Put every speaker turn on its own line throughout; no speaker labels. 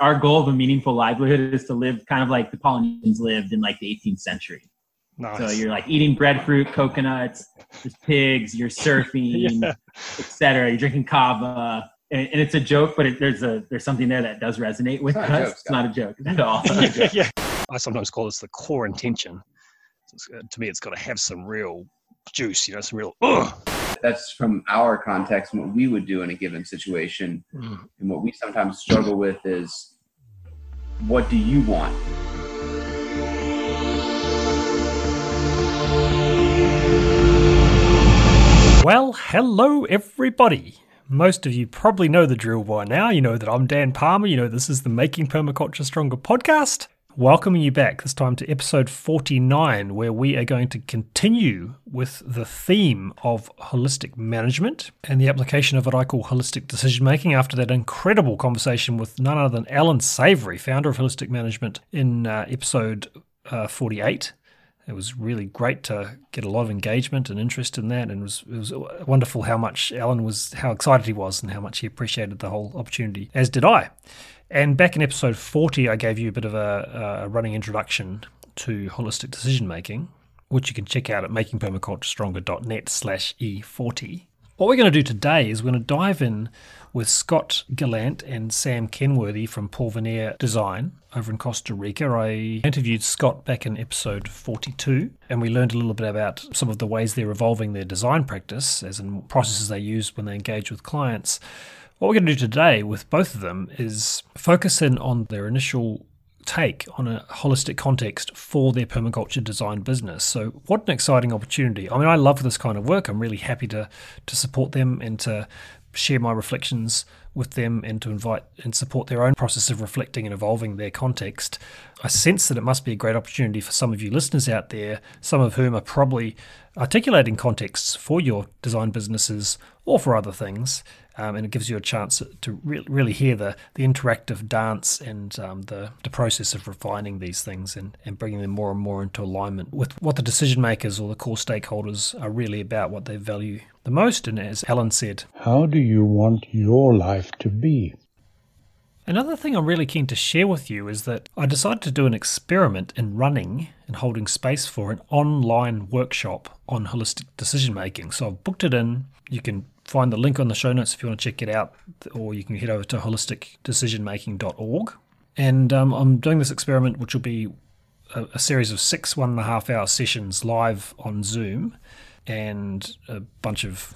Our goal of a meaningful livelihood is to live kind of like the Polynesians lived in like the 18th century. Nice. So you're like eating breadfruit, coconuts, there's pigs, you're surfing, yeah. etc. You're drinking kava, and, and, it's a joke, but it, there's a there's something there that does resonate with us. Joke, it's not a joke at all.
yeah, yeah. I sometimes call this the core intention. Uh, to me, it's got to have some real juice, you know, some real. Ugh.
That's from our context and what we would do in a given situation. Mm. And what we sometimes struggle with is, what do you want?
Well, hello everybody. Most of you probably know the drill by now. You know that I'm Dan Palmer. You know this is the Making Permaculture Stronger podcast. Welcoming you back this time to episode 49, where we are going to continue with the theme of holistic management and the application of what I call holistic decision making after that incredible conversation with none other than Allan Savory, founder of Holistic Management, in uh, episode uh, 48 it was really great to get a lot of engagement and interest in that, and it was it was wonderful how much Allan was, how excited he was, and how much he appreciated the whole opportunity, as did I. And back in episode forty, I gave you a bit of a, uh, a running introduction to holistic decision making, which you can check out at makingpermaculturestronger.net slash e40. What we're going to do today is we're going to dive in with Scott Gallant and Sam Kenworthy from Porvenir Design over in Costa Rica. I interviewed Scott back in episode 42, and we learned a little bit about some of the ways they're evolving their design practice, as in processes they use when they engage with clients. What we're going to do today with both of them is focus in on their initial take on a holistic context for their permaculture design business. So, what an exciting opportunity! I mean, I love this kind of work. I'm really happy to to support them and to share my reflections with them and to invite and support their own process of reflecting and evolving their context. I sense that it must be a great opportunity for some of you listeners out there, some of whom are probably articulating contexts for your design businesses or for other things. Um, and it gives you a chance to re- really hear the, the interactive dance and um, the, the process of refining these things and, and bringing them more and more into alignment with what the decision makers or the core stakeholders are really about, what they value the most. And as Allan said,
How do you want your life to be?
Another thing I'm really keen to share with you is that I decided to do an experiment in running and holding space for an online workshop on holistic decision making. So I've booked it in. You can find the link on the show notes if you want to check it out, or you can head over to holisticdecisionmaking.org. And um, I'm doing this experiment, which will be a, a series of six one and a half hour sessions live on Zoom and a bunch of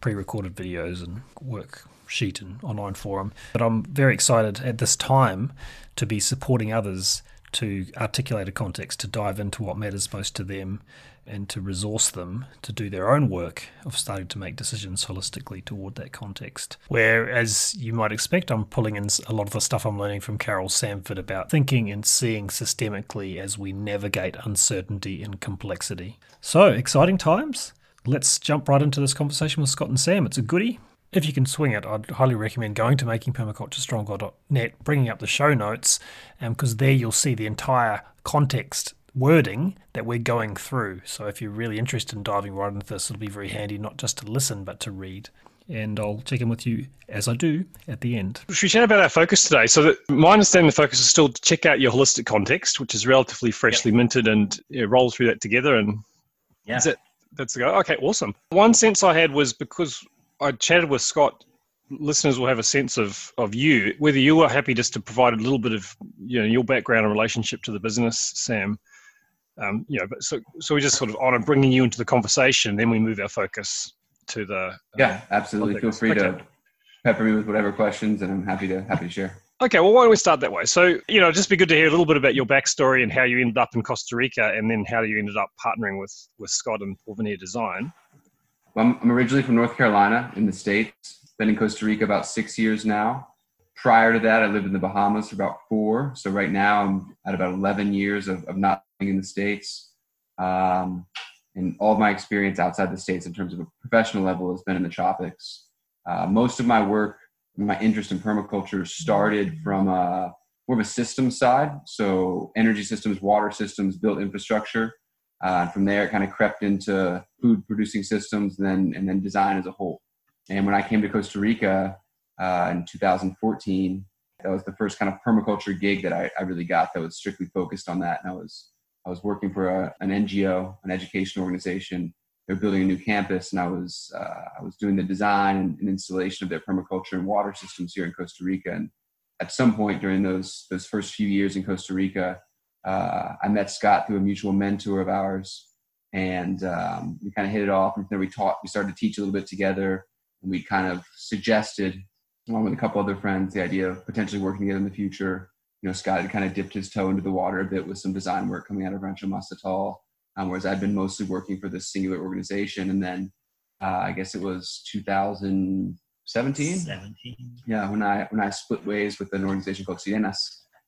pre recorded videos and work sheet and online forum. But I'm very excited at this time to be supporting others to articulate a context, to dive into what matters most to them, and to resource them to do their own work of starting to make decisions holistically toward that context. Where, as you might expect, I'm pulling in a lot of the stuff I'm learning from Carol Sanford about thinking and seeing systemically as we navigate uncertainty and complexity. So, exciting times. Let's jump right into this conversation with Scott and Sam. It's a goodie if you can swing it, I'd highly recommend going to makingpermaculturestronger.net, bringing up the show notes, because um, there you'll see the entire context wording that we're going through. So if you're really interested in diving right into this, it'll be very handy not just to listen, but to read. And I'll check in with you as I do at the end.
Should we chat about our focus today? So, that my understanding, the focus is still to check out your holistic context, which is relatively freshly minted, and you know, roll through that together. And yeah, that's it. That's the go. Okay, awesome. One sense I had was because I chatted with Scott. Listeners will have a sense of of you, whether you are happy just to provide a little bit of you know your background and relationship to the business, Sam. Um, you know, but so so we just sort of honor bringing you into the conversation. Then we move our focus to the
yeah, absolutely. Feel free okay. to pepper me with whatever questions, and I'm happy to happy to share.
Okay, well, why don't we start that way? So, you know, just be good to hear a little bit about your backstory and how you ended up in Costa Rica, and then how you ended up partnering with with Scott and Porvenir Design.
I'm, I'm originally from North Carolina in the States. Been in Costa Rica about six years now. Prior to that, I lived in the Bahamas for about four. So right now, I'm at about 11 years of, of not in the States. Um, and all of my experience outside the States in terms of a professional level has been in the tropics. Uh, most of my work, my interest in permaculture started from a, uh, more of a system side. So energy systems, water systems, built infrastructure. Uh, from there, it kind of crept into food producing systems and then, and then design as a whole. And when I came to Costa Rica uh, in 2014, That was the first kind of permaculture gig that I, I really got that was strictly focused on that. And I was I was working for a, an NGO, an education organization. They're building a new campus, and I was uh, I was doing the design and, installation of their permaculture and water systems here in Costa Rica. And at some point during those those first few years in Costa Rica, uh, I met Scott through a mutual mentor of ours, and um, we kind of hit it off. And then we taught, we started to teach a little bit together, and we kind of suggested, along with a couple other friends, the idea of potentially working together in the future. You know, Scott had kind of dipped his toe into the water a bit with some design work coming out of Rancho Mastatal, um, whereas I'd been mostly working for this singular organization. And then uh, I guess it was 2017.
17.
Yeah, when I when I split ways with an organization called Sirenas,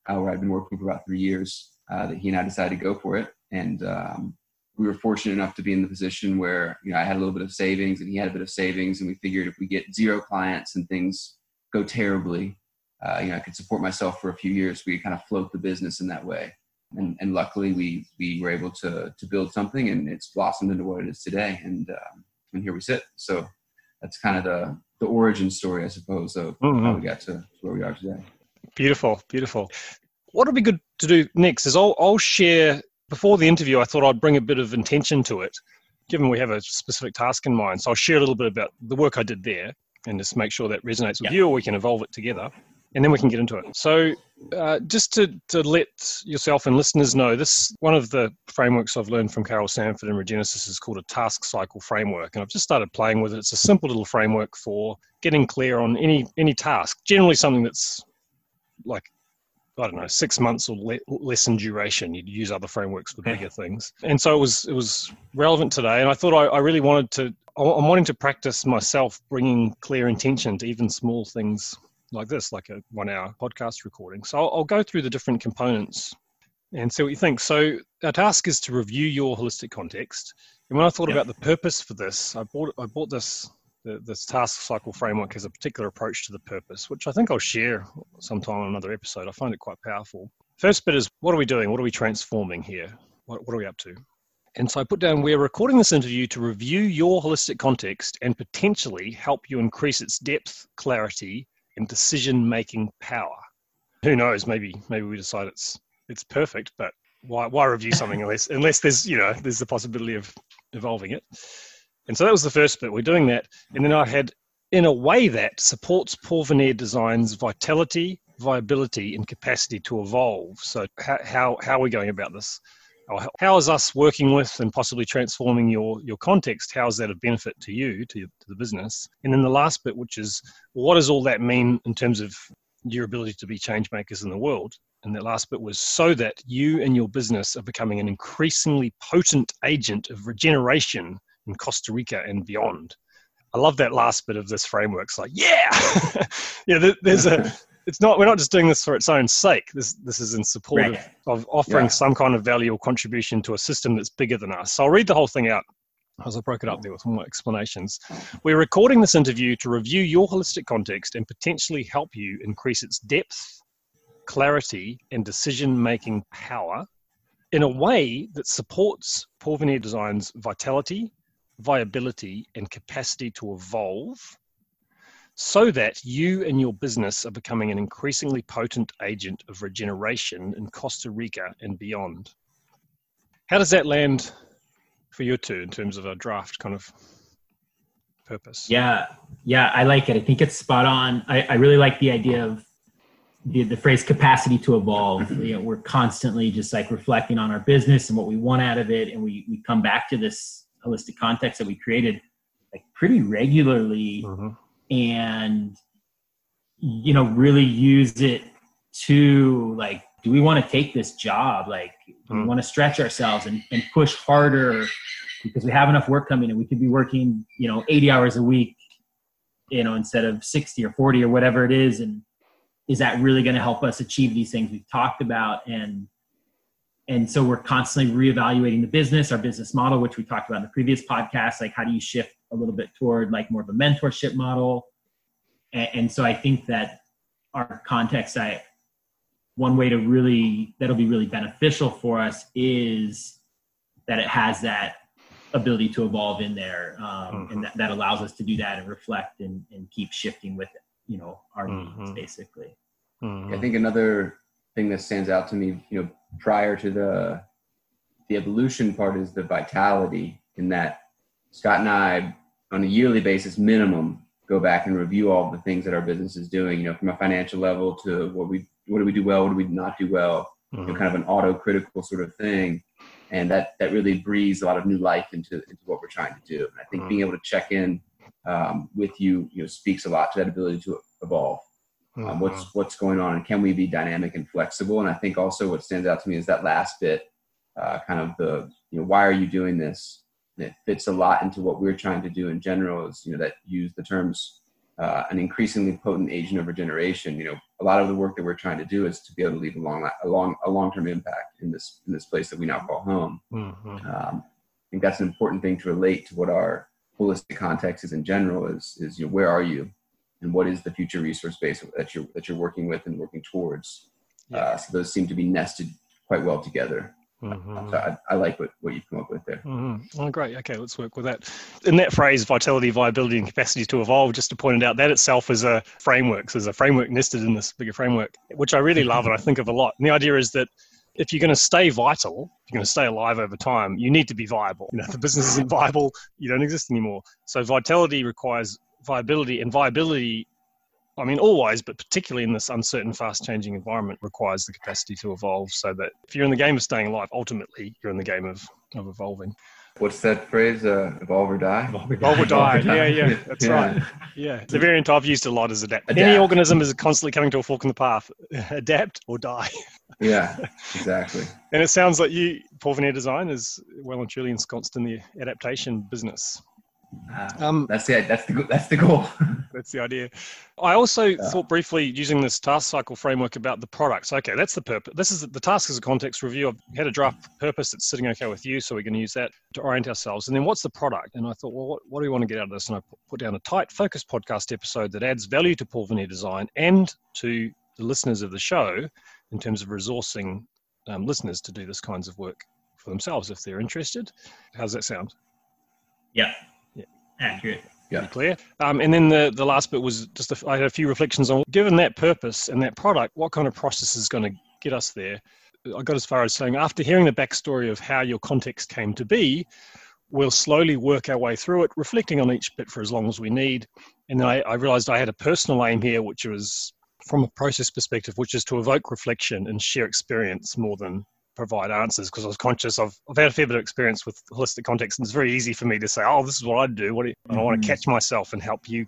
uh, where I'd been working for about three years uh, that he and I decided to go for it. And um, we were fortunate enough to be in the position where you know I had a little bit of savings and he had a bit of savings, and we figured if we get zero clients and things go terribly, uh, you know I could support myself for a few years. We kind of float the business in that way. And, and luckily we we were able to to build something and it's blossomed into what it is today and um, and here we sit so that's kind of the the origin story i suppose of mm-hmm. how we got to where we are today
beautiful beautiful what would be good to do next is I'll, I'll share before the interview. I thought I'd bring a bit of intention to it, given we have a specific task in mind. So I'll share a little bit about the work I did there, and just make sure that resonates with you, or we can evolve it together, and then we can get into it. So uh, just to to let yourself and listeners know, this one of the frameworks I've learned from Carol Sanford and Regenesis is called a task cycle framework, and I've just started playing with it. It's a simple little framework for getting clear on any any task, generally something that's like I don't know, six months or le- less in duration. You'd use other frameworks for bigger things, and so it was it was relevant today. And I thought I, I really wanted to. I'm wanting to practice myself bringing clear intention to even small things like this, like a one-hour podcast recording. So I'll, I'll go through the different components and see what you think. So our task is to review your holistic context. And when I thought about the purpose for this, I bought I bought this the, this task cycle framework has a particular approach to the purpose, which I think I'll share sometime on another episode. I find it quite powerful. First bit is what are we doing? What are we transforming here? What, what are we up to? And so I put down we're recording this interview to review your holistic context and potentially help you increase its depth, clarity, and decision making power. Who knows? Maybe maybe we decide it's it's perfect, but why why review something unless unless there's you know there's the possibility of evolving it. And so that was the first bit. We're doing that. And then I had, in a way that supports Porvenir Design's vitality, viability, and capacity to evolve. So, how, how, how are we going about this? How is us working with and possibly transforming your, your context? How is that of benefit to you, to, to the business? And then the last bit, which is what does all that mean in terms of your ability to be change makers in the world? And that last bit was so that you and your business are becoming an increasingly potent agent of regeneration in Costa Rica and beyond. I love that last bit of this framework. It's like, yeah, yeah. There's a. It's not. We're not just doing this for its own sake. This this is in support right. of, of, offering yeah. some kind of value or contribution to a system that's bigger than us. So I'll read the whole thing out as I broke it up there with more explanations. We're recording this interview to review your holistic context and potentially help you increase its depth, clarity, and decision making power in a way that supports Porvenir Design's vitality, viability, and capacity to evolve so that you and your business are becoming an increasingly potent agent of regeneration in Costa Rica and beyond. How does that land for you two in terms of a draft kind of purpose?
Yeah, yeah, I like it. I think it's spot on. I, I really like the idea of the, the phrase capacity to evolve. You know, we're constantly just like reflecting on our business and what we want out of it, and we we come back to this holistic context that we created like pretty regularly mm-hmm. And you know really use it to like do we want to take this job? Like do we mm. want to stretch ourselves and, and push harder because we have enough work coming and we could be working you know 80 hours a week you know instead of 60 or 40 or whatever it is? And is that really going to help us achieve these things we've talked about? And and so we're constantly reevaluating the business our business model which we talked about in the previous podcast like how do you shift a little bit toward like more of a mentorship model and, and so i think that our context i one way to really that'll be really beneficial for us is that it has that ability to evolve in there um, mm-hmm. and that, that allows us to do that and reflect and, and keep shifting with you know our mm-hmm. needs basically
Mm-hmm. I think another thing that stands out to me, you know, prior to the the evolution part is the vitality in that Scott and I on a yearly basis minimum go back and review all the things that our business is doing, you know, from a financial level to what we what do we do well, what do we not do well, mm-hmm. you know, mm-hmm. kind of an auto-critical sort of thing. And that that really breathes a lot of new life into, into what we're trying to do. And I think mm-hmm. being able to check in um, with you, you know, speaks a lot to that ability to evolve. Um, mm-hmm. what's what's going on, and can we be dynamic and flexible? And I think also what stands out to me is that last bit, uh, kind of the you know why are you doing this? And it fits a lot into what we're trying to do in general. Is you know that use the terms uh, an increasingly potent agent of regeneration. You know, a lot of the work that we're trying to do is to be able to leave a long, a long, a long-term impact in this in this place that we now call home. Mm-hmm. Um, I think that's an important thing to relate to what our holistic context is in general. Is is you know where are you, and what is the future resource base that you're that you're working with and working towards. Yeah. Uh, so those seem to be nested quite well together. Mm-hmm. So I, I, like what, what you've come up with there.
Mm-hmm. Oh, great. Okay, let's work with that. In that phrase, vitality, viability, and capacity to evolve, just to point it out, that itself is a framework. So there's a framework nested in this bigger framework, which I really love and I think of a lot. And the idea is that if you're going to stay vital, if you're going to stay alive over time, you need to be viable. You know, if the business isn't viable, you don't exist anymore. So vitality requires viability, and viability I mean, always, but particularly in this uncertain, fast changing environment, requires the capacity to evolve so that if you're in the game of staying alive, ultimately you're in the game of, of evolving.
What's that phrase? Uh, evolve or die?
Evolve or die. Evolve or die. Yeah, yeah, that's yeah. right. Yeah, it's a variant I've used a lot as adapt. adapt. Any organism is constantly coming to a fork in the path. adapt or die.
yeah, exactly.
and it sounds like you, Porvenir Design, is well and truly ensconced in the adaptation business.
Uh, um, that's it. That's the that's the goal.
that's the idea. I also yeah. thought briefly using this task cycle framework about the products. Okay, that's the purpose. This is the task as a context review. I've had a draft purpose that's sitting okay with you, so we're going to use that to orient ourselves. And then what's the product? And I thought, well, what, what do we want to get out of this? And I put down a tight, focused podcast episode that adds value to Porvenir Design and to the listeners of the show in terms of resourcing um, listeners to do this kinds of work for themselves if they're interested. How's that sound?
Yeah, accurate.
Yeah. Clear. Um, and then the, the last bit was just a, I had a few reflections on given that purpose and that product, what kind of process is going to get us there? I got as far as saying after hearing the backstory of how your context came to be, we'll slowly work our way through it, reflecting on each bit for as long as we need. And then I, I realized I had a personal aim here, which was from a process perspective, which is to evoke reflection and share experience more than provide answers because I was conscious of I've had a fair bit of experience with holistic context, and it's very easy for me to say, "Oh, this is what I do." What do and I want to mm. catch myself and help you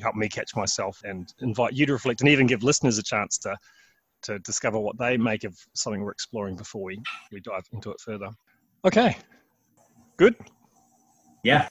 help me catch myself and invite you to reflect and even give listeners a chance to to discover what they make of something we're exploring before we, we dive into it further. Okay. Good.
Yeah.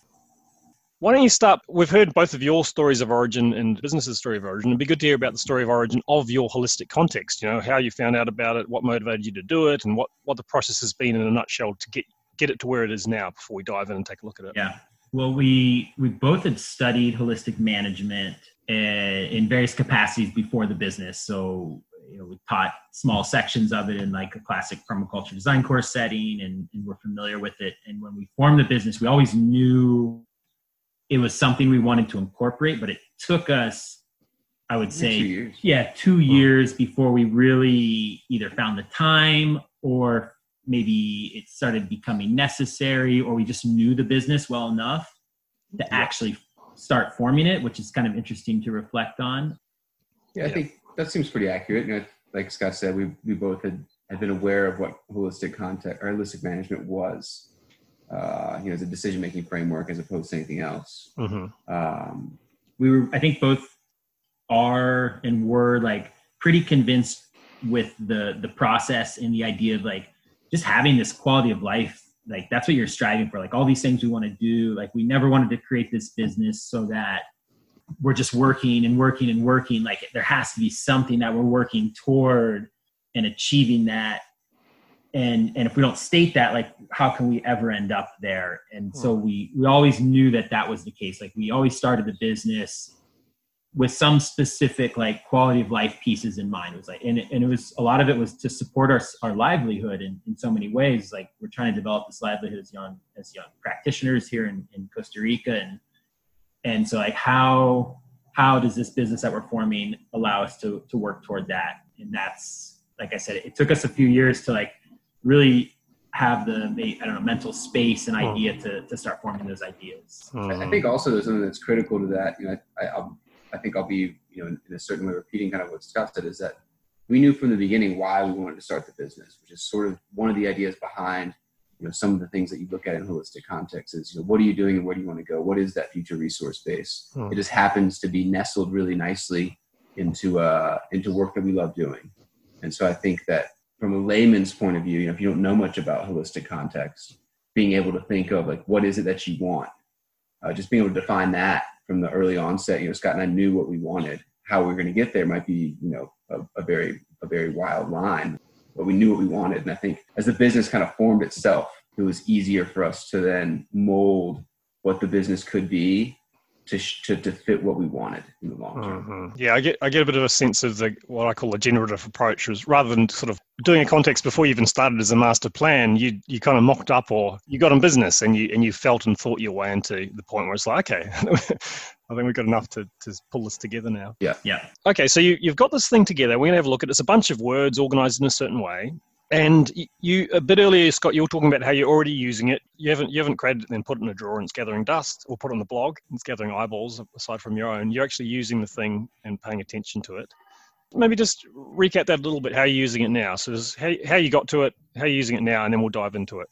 Why don't you start? We've heard both of your stories of origin and the business's story of origin. It'd be good to hear about the story of origin of your holistic context. You know, how you found out about it, what motivated you to do it, and what, what the process has been in a nutshell to get get it to where it is now before we dive in and take a look at it.
Yeah. Well, we we both had studied holistic management uh, in various capacities before the business. So you know, we taught small sections of it in like a classic permaculture design course setting, and, and we're familiar with it. And when we formed the business, we always knew it was something we wanted to incorporate, but it took us, I would say, two yeah, two years before we really either found the time or maybe it started becoming necessary or we just knew the business well enough to yeah. actually start forming it, which is kind of interesting to reflect on.
Yeah, I yeah. think that seems pretty accurate. You know, like Scott said, we we both had, had been aware of what holistic content or holistic management was uh, you know, as a decision making framework as opposed to anything else. Mm-hmm.
Um, we were, I think, both are and were like pretty convinced with the the process and the idea of like just having this quality of life. Like that's what you're striving for. Like all these things we want to do. Like we never wanted to create this business so that we're just working and working and working. Like there has to be something that we're working toward and achieving that and and if we don't state that like how can we ever end up there? And so hmm. we we always knew that that was the case. Like we always started the business with some specific like quality of life pieces in mind. It was like and it, and it was a lot of it was to support our, our livelihood in, in so many ways. Like we're trying to develop this livelihood as young as young practitioners here in, in costa rica. And and so like how how does this business that we're forming allow us to to work toward that? And that's like I said, it took us a few years to like really have the I don't know mental space and hmm. idea to to start forming those ideas.
I think also there's something that's critical to that. You know, I, I'll, I think I'll be you know in a certain way repeating kind of what Scott said is that we knew from the beginning why we wanted to start the business, which is sort of one of the ideas behind you know some of the things that you look at in holistic context is you know what are you doing and where do you want to go what is that future resource base hmm. it just happens to be nestled really nicely into uh into work that we love doing and so i think that from a layman's point of view you know if you don't know much about holistic context being able to think of like what is it that you want uh, just being able to define that from the early onset you know scott and i knew what we wanted how we are going to get there might be you know a, a very a very wild line but we knew what we wanted. And I think as the business kind of formed itself, it was easier for us to then mold what the business could be to, to, to fit what we wanted in the long term.
Mm-hmm. Yeah, I get I get a bit of a sense of the what I call a generative approach, was rather than sort of doing a context before you even started as a master plan, you you kind of mocked up or you got in business and you and you felt and thought your way into the point where it's like, okay, I think we've got enough to, to pull this together now.
Yeah.
Yeah.
Okay, so you, you've got this thing together. We're going to have a look at it. It's a bunch of words organized in a certain way. And you a bit earlier, Scott, you were talking about how you're already using it. You haven't you haven't created it and then put it in a drawer and it's gathering dust, or put it on the blog and it's gathering eyeballs aside from your own. You're actually using the thing and paying attention to it. Maybe just recap that a little bit. How you're using it now. So how how you got to it, how you're using it now, and then we'll dive into it.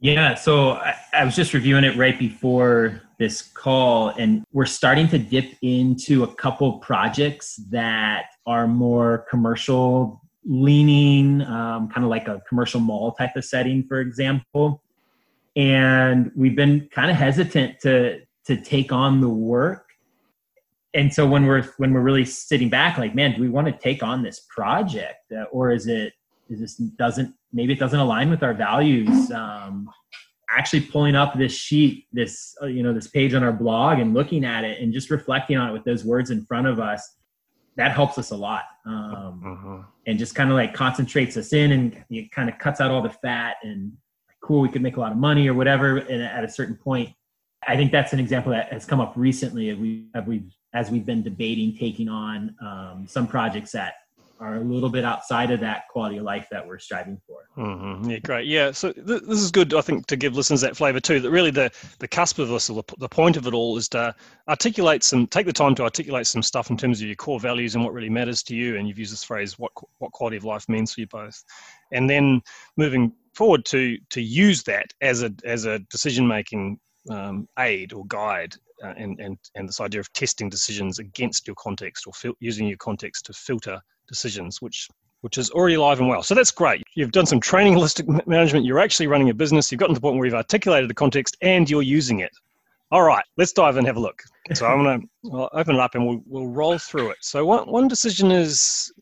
Yeah, so I, I, was just reviewing it right before this call, and we're starting to dip into a couple projects that are more commercial leaning, um, kind of like a commercial mall type of setting, for example. And we've been kind of hesitant to to take on the work. And so when we're when we're really sitting back, like, man, do we want to take on this project, uh, or is it is this doesn't maybe it doesn't align with our values um, actually pulling up this sheet this uh, you know this page on our blog and looking at it and just reflecting on it with those words in front of us that helps us a lot um, uh-huh. and just kind of like concentrates us in and it kind of cuts out all the fat and cool we could make a lot of money or whatever and at a certain point i think that's an example that has come up recently as we have we as we've been debating taking on um, some projects that are a little bit outside of that quality of life that we're striving for.
Mm-hmm. Yeah, great. Yeah, so th- this is good. I think to give listeners that flavour too. That really the the cusp of this, the, the point of it all, is to articulate some, take the time to articulate some stuff in terms of your core values and what really matters to you. And you've used this phrase, what what quality of life means for you both, and then moving forward to to use that as a as a decision making um, aid or guide uh, and, and, and this idea of testing decisions against your context or fil- using your context to filter decisions, which which is already alive and well. So that's great. You've done some training holistic management. You're actually running a business. You've gotten to the point where you've articulated the context and you're using it. All right, let's dive and have a look. So I'm going to open it up and we'll, we'll roll through it. So one, one decision is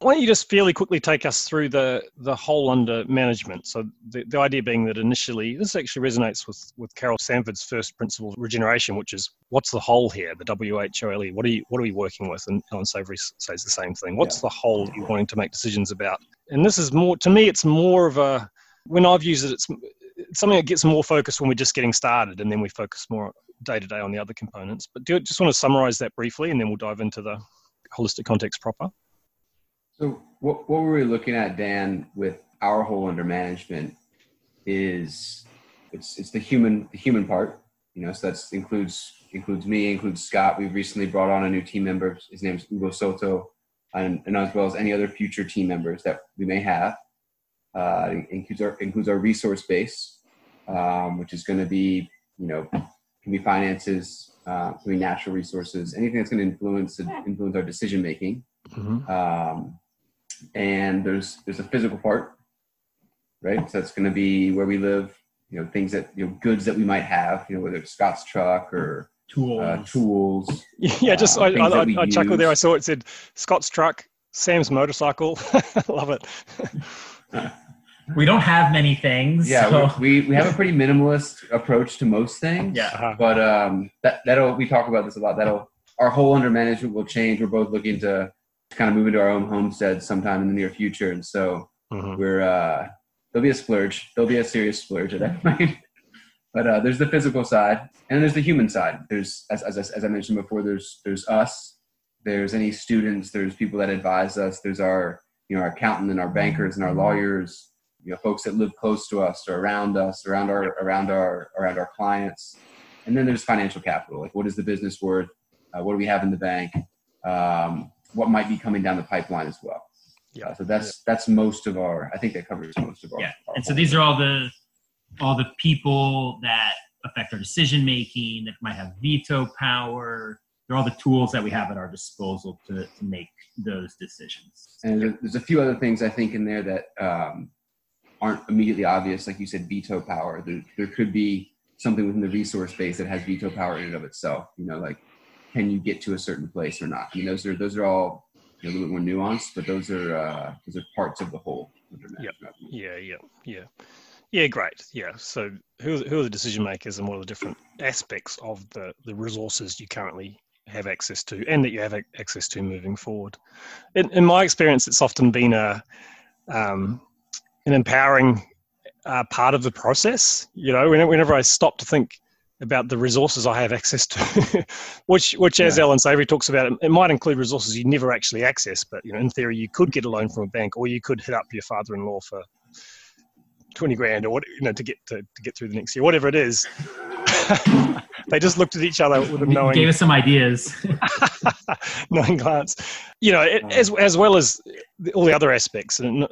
why don't you just fairly quickly take us through the, the whole under management? So the, the idea being that initially, this actually resonates with, with Carol Sanford's first principle of regeneration, which is what's the whole here, the W-H-O-L-E, what are, you, what are we working with? And Allan Savory says the same thing. What's yeah. the whole you're wanting to make decisions about? And this is more, to me, it's more of a, when I've used it, it's, it's something that gets more focused when we're just getting started and then we focus more day to day on the other components. But do you just want to summarize that briefly and then we'll dive into the holistic context proper?
So what, what were we looking at, Dan, with our whole under management is it's it's the human the human part, you know, so that includes includes me, includes Scott. We've recently brought on a new team member. His name is Ugo Soto, and, and as well as any other future team members that we may have. Uh, includes our includes our resource base, um, which is going to be you know can be finances, uh, can be natural resources, anything that's going to influence influence our decision making. Mm-hmm. Um, and there's there's a physical part, right? So that's going to be where we live. You know, things that you know, goods that we might have. You know, whether it's Scott's truck or
tools.
Uh, tools.
Yeah, just uh, I, I, I, I chuckled there. I saw it said Scott's truck, Sam's motorcycle. Love it.
we don't have many things.
Yeah, so. we, we have a pretty minimalist approach to most things.
Yeah, uh-huh.
but um, that that'll we talk about this a lot. That'll our whole under management will change. We're both looking to kind of move into our own homestead sometime in the near future. And so mm-hmm. we're uh, there'll be a splurge. There'll be a serious splurge at that point. but uh, there's the physical side, and there's the human side. There's, as, as, as I mentioned before, there's there's us. There's any students. There's people that advise us. There's our you know our accountant and our bankers and our lawyers. You know, folks that live close to us or around us, around our around our around our clients. And then there's financial capital. Like, what is the business worth? Uh, what do we have in the bank? Um, what might be coming down the pipeline as well. Yeah. Uh, so that's that's most of our. I think that covers most of our.
Yeah. Our and so these are all the all the people that affect our decision making that might have veto power. They're all the tools that we have at our disposal to, to make those decisions.
And there's a few other things I think in there that um, aren't immediately obvious, like you said, veto power. There, there could be something within the resource base that has veto power in and of itself. You know, like can you get to a certain place or not? I mean, those are those are all a little bit more nuanced, but those are uh, those are parts of the whole.
Yeah, yeah, yeah, yeah. Yeah, great. Yeah. So who, who are the decision makers and what are the different aspects of the, the resources you currently have access to and that you have access to moving forward? In, in my experience, it's often been a, um, an empowering uh, part of the process. You know, whenever I stop to think about the resources I have access to, which, which as yeah. Allan Savory talks about, it, might include resources you never actually access, but you know, in theory, you could get a loan from a bank, or you could hit up your father-in-law for 20 grand or what you know to get to, to get through the next year whatever it is they just looked at each other with a knowing
gave us some ideas
knowing glance you know it, as as well as all the other aspects and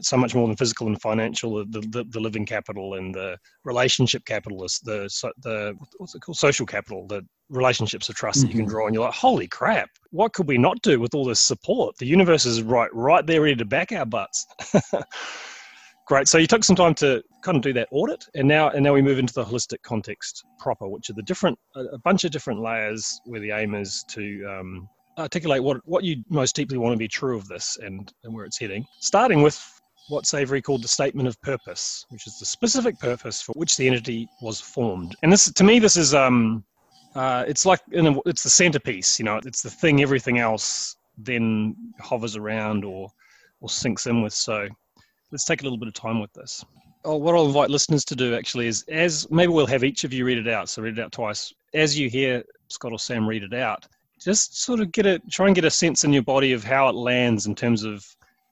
so much more than physical and financial the, the, the living capital and the relationship capital the the what's it called social capital the relationships of trust mm-hmm. that you can mm-hmm. draw and you're like holy crap what could we not do with all this support the universe is right right there ready to back our butts Great. So you took some time to kind of do that audit, and now and now we move into the holistic context proper, which are the different a bunch of different layers where the aim is to um, articulate what what you most deeply want to be true of this and and where it's heading. Starting with what Savory called the statement of purpose, which is the specific purpose for which the entity was formed. And this, to me, this is um, uh, it's like a, it's the centerpiece. You know, it's the thing everything else then hovers around or or sinks in with. So let's take a little bit of time with this. Oh, what I'll invite listeners to do actually is, as maybe we'll have each of you read it out. So read it out twice. As you hear Scott or Sam read it out, just sort of get a try and get a sense in your body of how it lands in terms of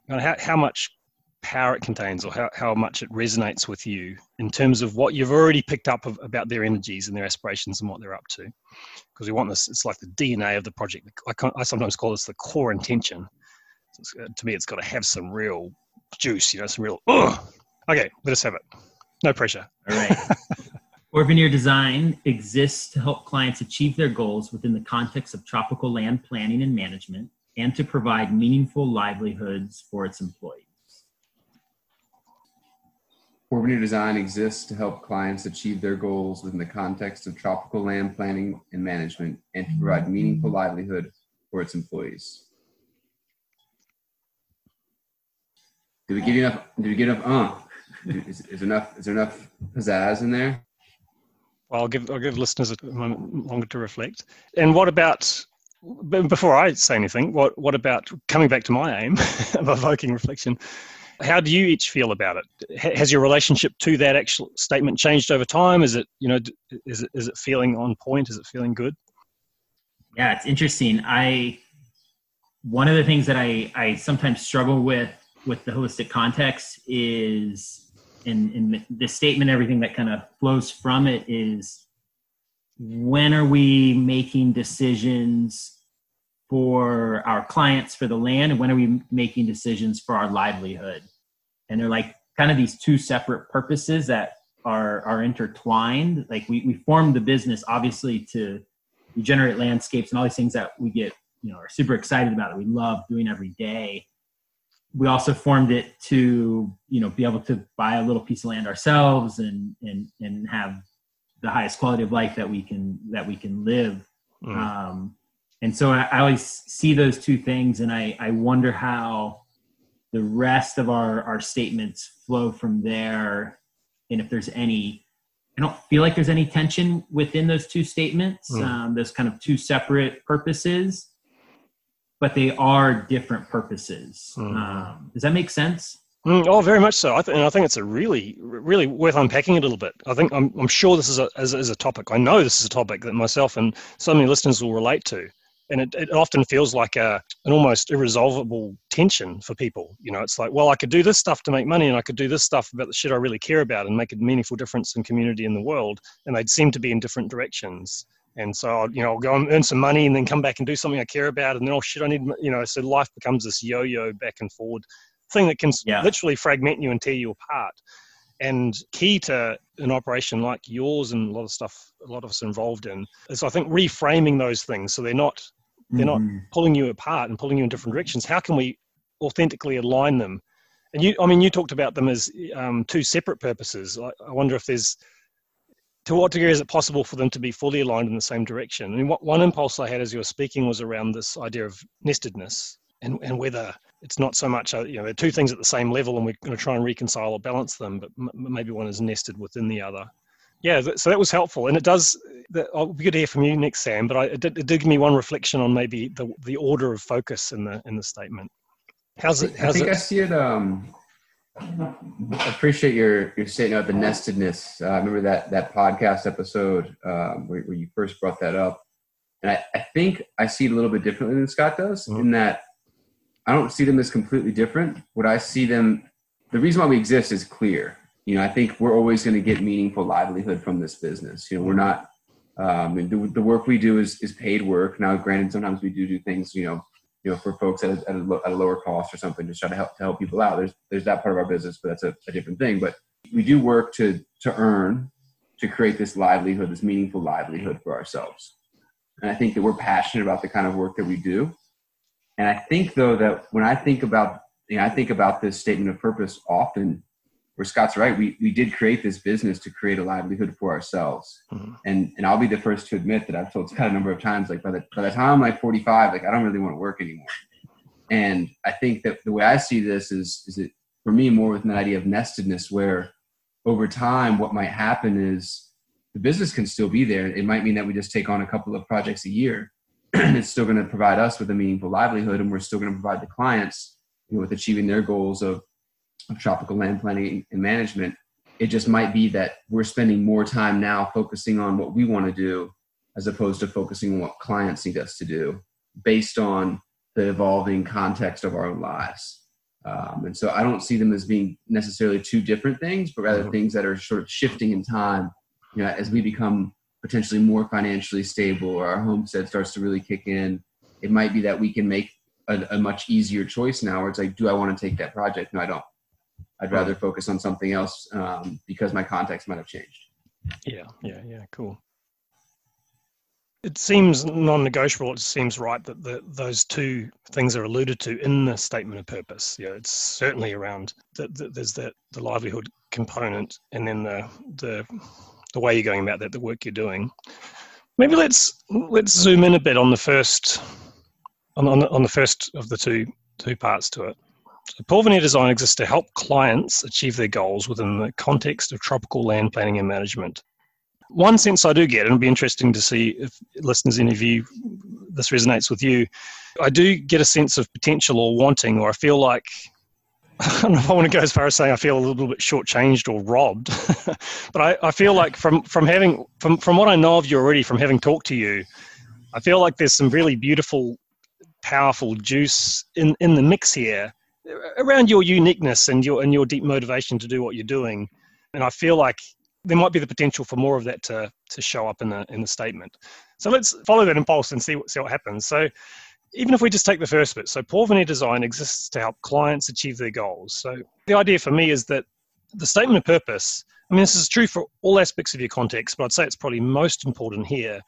you know, how, how much power it contains or how, how much it resonates with you in terms of what you've already picked up of, about their energies and their aspirations and what they're up to. Because we want this, it's like the DNA of the project. I, I sometimes call this the core intention. So uh, to me, it's got to have some real juice, you know, some real, ugh. Okay, let us have it. No pressure.
All right. Porvenir Design exists to help clients achieve their goals within the context of tropical land planning and management and to provide meaningful livelihoods for its employees.
Porvenir Design exists to help clients achieve their goals within the context of tropical land planning and management and to provide meaningful livelihood for its employees. Did we give you enough? Did we get enough? Uh, is, is enough? Is there enough pizzazz in there?
Well, I'll give I'll give listeners a moment longer to reflect. And what about before I say anything? What what about coming back to my aim of evoking reflection? How do you each feel about it? Has your relationship to that actual statement changed over time? Is it you know is it is it feeling on point? Is it feeling good?
Yeah, it's interesting. I one of the things that I I sometimes struggle with with the holistic context is in, in the statement everything that kind of flows from it is when are we making decisions for our clients for the land? And when are we making decisions for our livelihood? And they're like kind of these two separate purposes that are are intertwined. Like we, we form the business obviously to generate landscapes and all these things that we get you know are super excited about that we love doing every day we also formed it to you know be able to buy a little piece of land ourselves and and and have the highest quality of life that we can that we can live mm. um, and so I, I, always see those two things and i i wonder how the rest of our our statements flow from there and if there's any i don't feel like there's any tension within those two statements mm. um, those kind of two separate purposes but they are different purposes. Mm-hmm. Um, does that make sense?
Mm, oh, very much so. I th- and I think it's a really, really worth unpacking a little bit. I think I'm, I'm sure this is a, is, is a topic. I know this is a topic that myself and so many listeners will relate to and it, it often feels like a an almost irresolvable tension for people. You know, it's like, well, I could do this stuff to make money, and I could do this stuff about the shit I really care about and make a meaningful difference in community in the world, and they'd seem to be in different directions. And so, I'll, you know, I'll go and earn some money, and then come back and do something I care about, and then oh shit, I need, you know, so life becomes this yo-yo back and forward thing that can yeah. literally fragment you and tear you apart. And key to an operation like yours and a lot of stuff a lot of us involved in is I think reframing those things so they're not they're mm-hmm. not pulling you apart and pulling you in different directions. How can we authentically align them? And you, I mean, you talked about them as um, two separate purposes. I, I, wonder if there's, to what degree is it possible for them to be fully aligned in the same direction? I mean, what, one impulse I had as you were speaking was around this idea of nestedness and, and whether it's not so much, uh, you know, they're two things at the same level and we're going to try and reconcile or balance them, but m- maybe one is nested within the other yeah, so that was helpful, and it does. I'll be good to hear from you next, Sam. But I, it, did, it did give me one reflection on maybe the the order of focus in the in the statement.
How's it? How's I think it? I see it. Um, appreciate your your statement about the nestedness. Uh, I remember that that podcast episode um, where, where, you first brought that up, and I, I, think I see it a little bit differently than Scott does. Mm-hmm. In that, I don't see them as completely different. What I see them, the reason why we exist is clear you know, I think we're always going to get meaningful livelihood from this business. You know, we're not, um, the, the work we do is, is paid work. Now, granted, sometimes we do do things, you know, you know, for folks at a, at a, at a lower cost or something, just try to help to help people out. There's there's that part of our business, but that's a, a different thing. But we do work to to earn, to create this livelihood, this meaningful livelihood for ourselves. And I think that we're passionate about the kind of work that we do. And I think though that when I think about, you know, I think about this statement of purpose often where Scott's right, we, we did create this business to create a livelihood for ourselves. Mm-hmm. And and I'll be the first to admit that I've told Scott a number of times, like by the by the time I'm like 45, like I don't really want to work anymore. And I think that the way I see this is is it for me more with an idea of nestedness where over time what might happen is the business can still be there. It might mean that we just take on a couple of projects a year. and it's still going to provide us with a meaningful livelihood and we're still going to provide the clients you know, with achieving their goals of of tropical land planning and management. It just might be that we're spending more time now focusing on what we want to do as opposed to focusing on what clients need us to do based on the evolving context of our own lives. Um, and so I don't see them as being necessarily two different things, but rather mm-hmm. things that are sort of shifting in time. You know, as we become potentially more financially stable, or our homestead starts to really kick in, it might be that we can make a, a much easier choice now. Where it's like, do I want to take that project? No, I don't. I'd rather focus on something else um, because my context might have changed.
Yeah, yeah, yeah, cool. It seems non-negotiable. It seems right that the, those two things are alluded to in the statement of purpose. Yeah, it's certainly around. The, the, there's that the livelihood component, and then the the the way you're going about that, the work you're doing. Maybe let's let's zoom in a bit on the first on on the, on the first of the two two parts to it. Porvenir Design exists to help clients achieve their goals within the context of tropical land planning and management. One sense I do get, and it'll be interesting to see if listeners, any of you, this resonates with you. I do get a sense of potential or wanting, or I feel like I don't know if I want to go as far as saying I feel a little bit shortchanged or robbed, but I, I feel like from from having from from what I know of you already, from having talked to you, I feel like there's some really beautiful, powerful juice in in the mix here around your uniqueness and your and your deep motivation to do what you're doing. And I feel like there might be the potential for more of that to to show up in the in the statement. So let's follow that impulse and see what see what happens. So even if we just take the first bit, so Porvenir Design exists to help clients achieve their goals. So the idea for me is that the statement of purpose. I mean, this is true for all aspects of your context, but I'd say it's probably most important here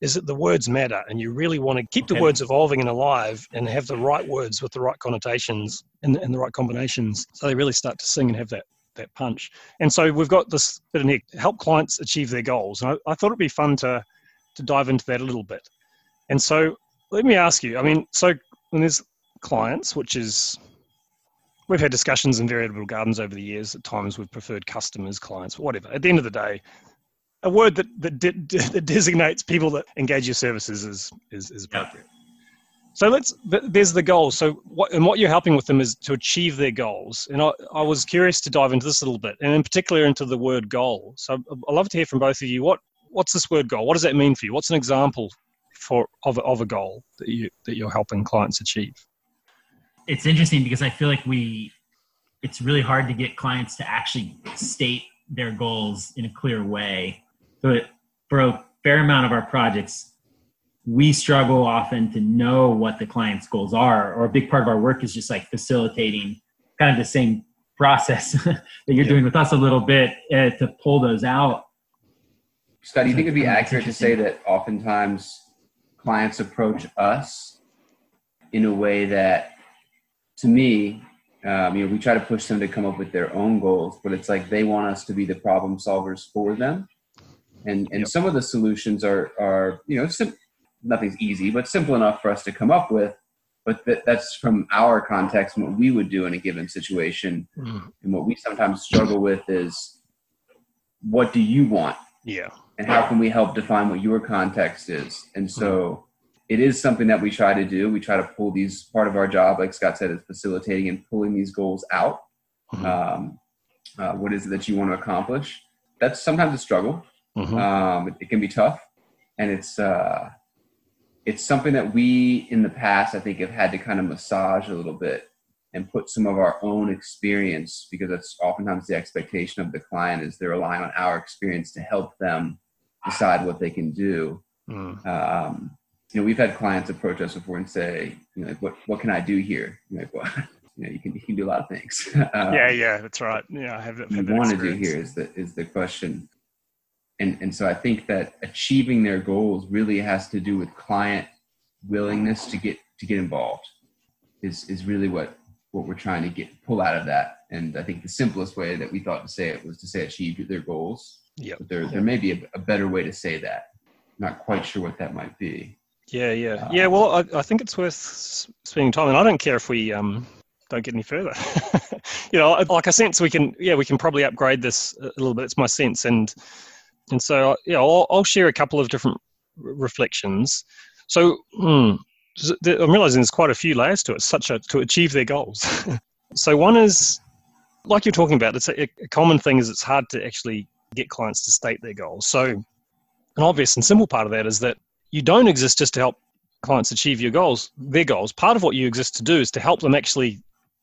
is that the words matter and you really want to keep the words evolving and alive and have the right words with the right connotations and, and the right combinations so they really start to sing and have that that punch. And so we've got this bit in here help clients achieve their goals. And I, I thought it'd be fun to to dive into that a little bit. And so let me ask you i mean so when there's clients which is we've had discussions in Very Edible Gardens over the years at times we've preferred customers clients whatever. At the end of the day a word that that, de- that designates people that engage your services is is, is appropriate. Yeah. So let's. There's the goal. So what and what you're helping with them is to achieve their goals. And I, I was curious to dive into this a little bit, and in particular into the word goal. So I'd love to hear from both of you. What what's this word goal? What does that mean for you? What's an example for of of a goal that you that you're helping clients achieve?
It's interesting because I feel like we. It's really hard to get clients to actually state their goals in a clear way. So for a fair amount of our projects, we struggle often to know what the client's goals are, or a big part of our work is just like facilitating kind of the same process that you're yeah. doing with us a little bit uh, to pull those out.
Scott, do you think it'd be accurate to say that oftentimes clients approach us in a way that, to me, um, you know, we try to push them to come up with their own goals, but it's like they want us to be the problem solvers for them. And and yep. some of the solutions are are you know sim- nothing's easy, but simple enough for us to come up with. But th- that's from our context and what we would do in a given situation. Mm. And what we sometimes struggle with is what do you want?
Yeah.
And how can we help define what your context is? And so mm. it is something that we try to do. We try to pull these part of our job, like Scott said, is facilitating and pulling these goals out. Mm-hmm. Um, uh, what is it that you want to accomplish? That's sometimes a struggle. Mm-hmm. Um, it, it, can be tough, and it's uh, it's something that we in the past I think have had to kind of massage a little bit and put some of our own experience because that's oftentimes the expectation of the client is they're relying on our experience to help them decide what they can do. Mm. Um, you know, we've had clients approach us before and say, you know, like, what what can I do here? like, well, you know, you can you can do a lot of things.
um, yeah, yeah, that's right. Yeah, I have.
What you want to do here is the is the question and and so I think that achieving their goals really has to do with client willingness to get to get involved is is really what what we're trying to get pull out of that. And I think the simplest way that we thought to say it was to say achieve their goals.
Yeah.
There there may be a, a, better way to say that. not quite sure what that might be.
Yeah, yeah, um, yeah. Well, I, I think it's worth spending time, and I don't care if we um, don't get any further. you know, like I sense we can, yeah, we can probably upgrade this a little bit. It's my sense, and and so, yeah, I'll, I'll share a couple of different reflections. So, hmm, I'm realizing there's quite a few layers to it, such a, to achieve their goals. so, one is like you're talking about. It's a, a common thing is it's hard to actually get clients to state their goals. So, an obvious and simple part of that is that you don't exist just to help clients achieve your goals, their goals. Part of what you exist to do is to help them actually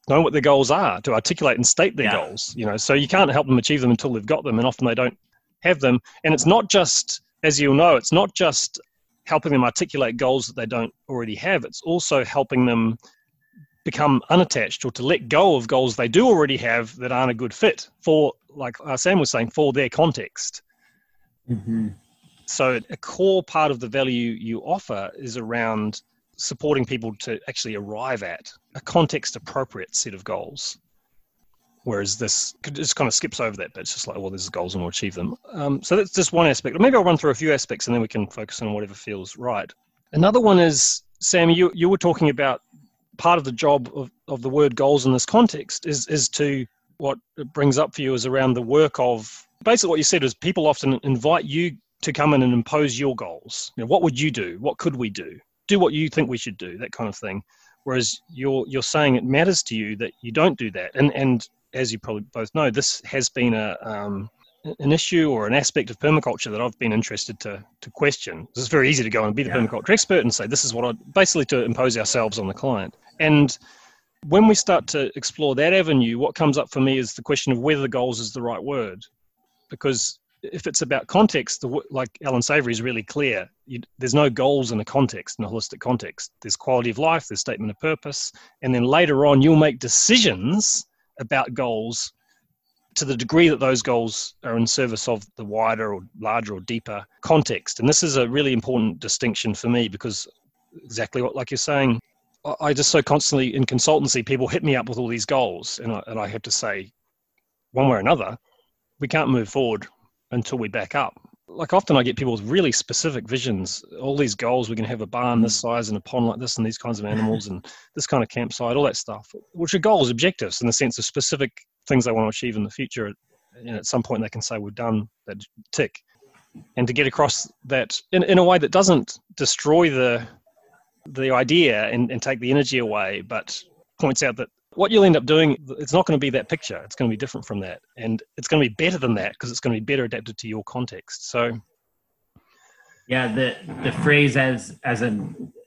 know what their goals are, to articulate and state their yeah. goals. You know, so you can't help them achieve them until they've got them, and often they don't have them. And it's not just, as you'll know, it's not just helping them articulate goals that they don't already have. It's also helping them become unattached or to let go of goals they do already have that aren't a good fit for, like uh, Sam was saying, for their context. Mm-hmm. So, a core part of the value you offer is around supporting people to actually arrive at a context appropriate set of goals. Whereas this just kind of skips over that bit. It's just like, well, there's goals and we'll achieve them. Um, so that's just one aspect. Maybe I'll run through a few aspects and then we can focus on whatever feels right. Another one is, Sam, you, you were talking about part of the job of, of the word goals in this context is, is to what it brings up for you is around the work of basically what you said is people often invite you to come in and impose your goals. You know, what would you do? What could we do? Do what you think we should do, that kind of thing. Whereas you're you're saying it matters to you that you don't do that. And and as you probably both know, this has been a um, an issue or an aspect of permaculture that I've been interested to to question. It's very easy to go and be the yeah. permaculture expert and say this is what I basically to impose ourselves on the client. And when we start to explore that avenue, what comes up for me is the question of whether goals is the right word, because if it's about context, the, like Allan Savory is really clear. You, there's no goals in a context, in a holistic context. There's quality of life, there's statement of purpose, and then later on you'll make decisions about goals to the degree that those goals are in service of the wider or larger or deeper context. And this is a really important distinction for me because exactly what, like you're saying, I just so constantly in consultancy, people hit me up with all these goals, and I, and I have to say, one way or another, we can't move forward until we back up. Like often, I get people with really specific visions. All these goals, we're going to have a barn this hmm. size and a pond like this, and these kinds of animals, and this kind of campsite, all that stuff, which are goals, objectives, in the sense of specific things they want to achieve in the future. And at some point, they can say, "We've done that tick," and to get across that in, in a way that doesn't destroy the the idea and, and take the energy away, but points out that what you'll end up doing, it's not going to be that picture. It's going to be different from that. And it's going to be better than that because it's going to be better adapted to your context. So,
yeah, the, the phrase as, as, a,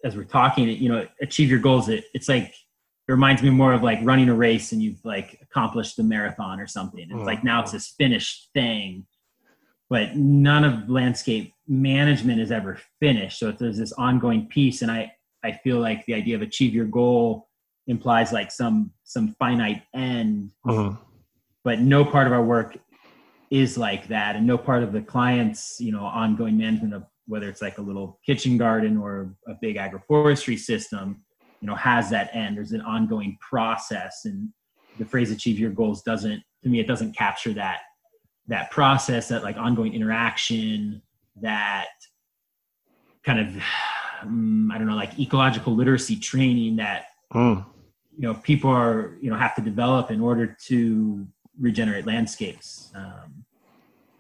as we're talking, you know, achieve your goals, it, it's like, it reminds me more of like running a race and you've like accomplished the marathon or something. It's mm-hmm. like now it's this finished thing, but none of landscape management is ever finished. So there's this ongoing piece. And I, I feel like the idea of achieve your goal implies like some some finite end. Uh-huh. but no part of our work is like that and no part of the client's you know ongoing management of whether it's like a little kitchen garden or a big agroforestry system you know has that end. There's an ongoing process and the phrase achieve your goals doesn't to me it doesn't capture that that process that like ongoing interaction that kind of um, i don't know like ecological literacy training that mm you know people are you know have to develop in order to regenerate landscapes. Um,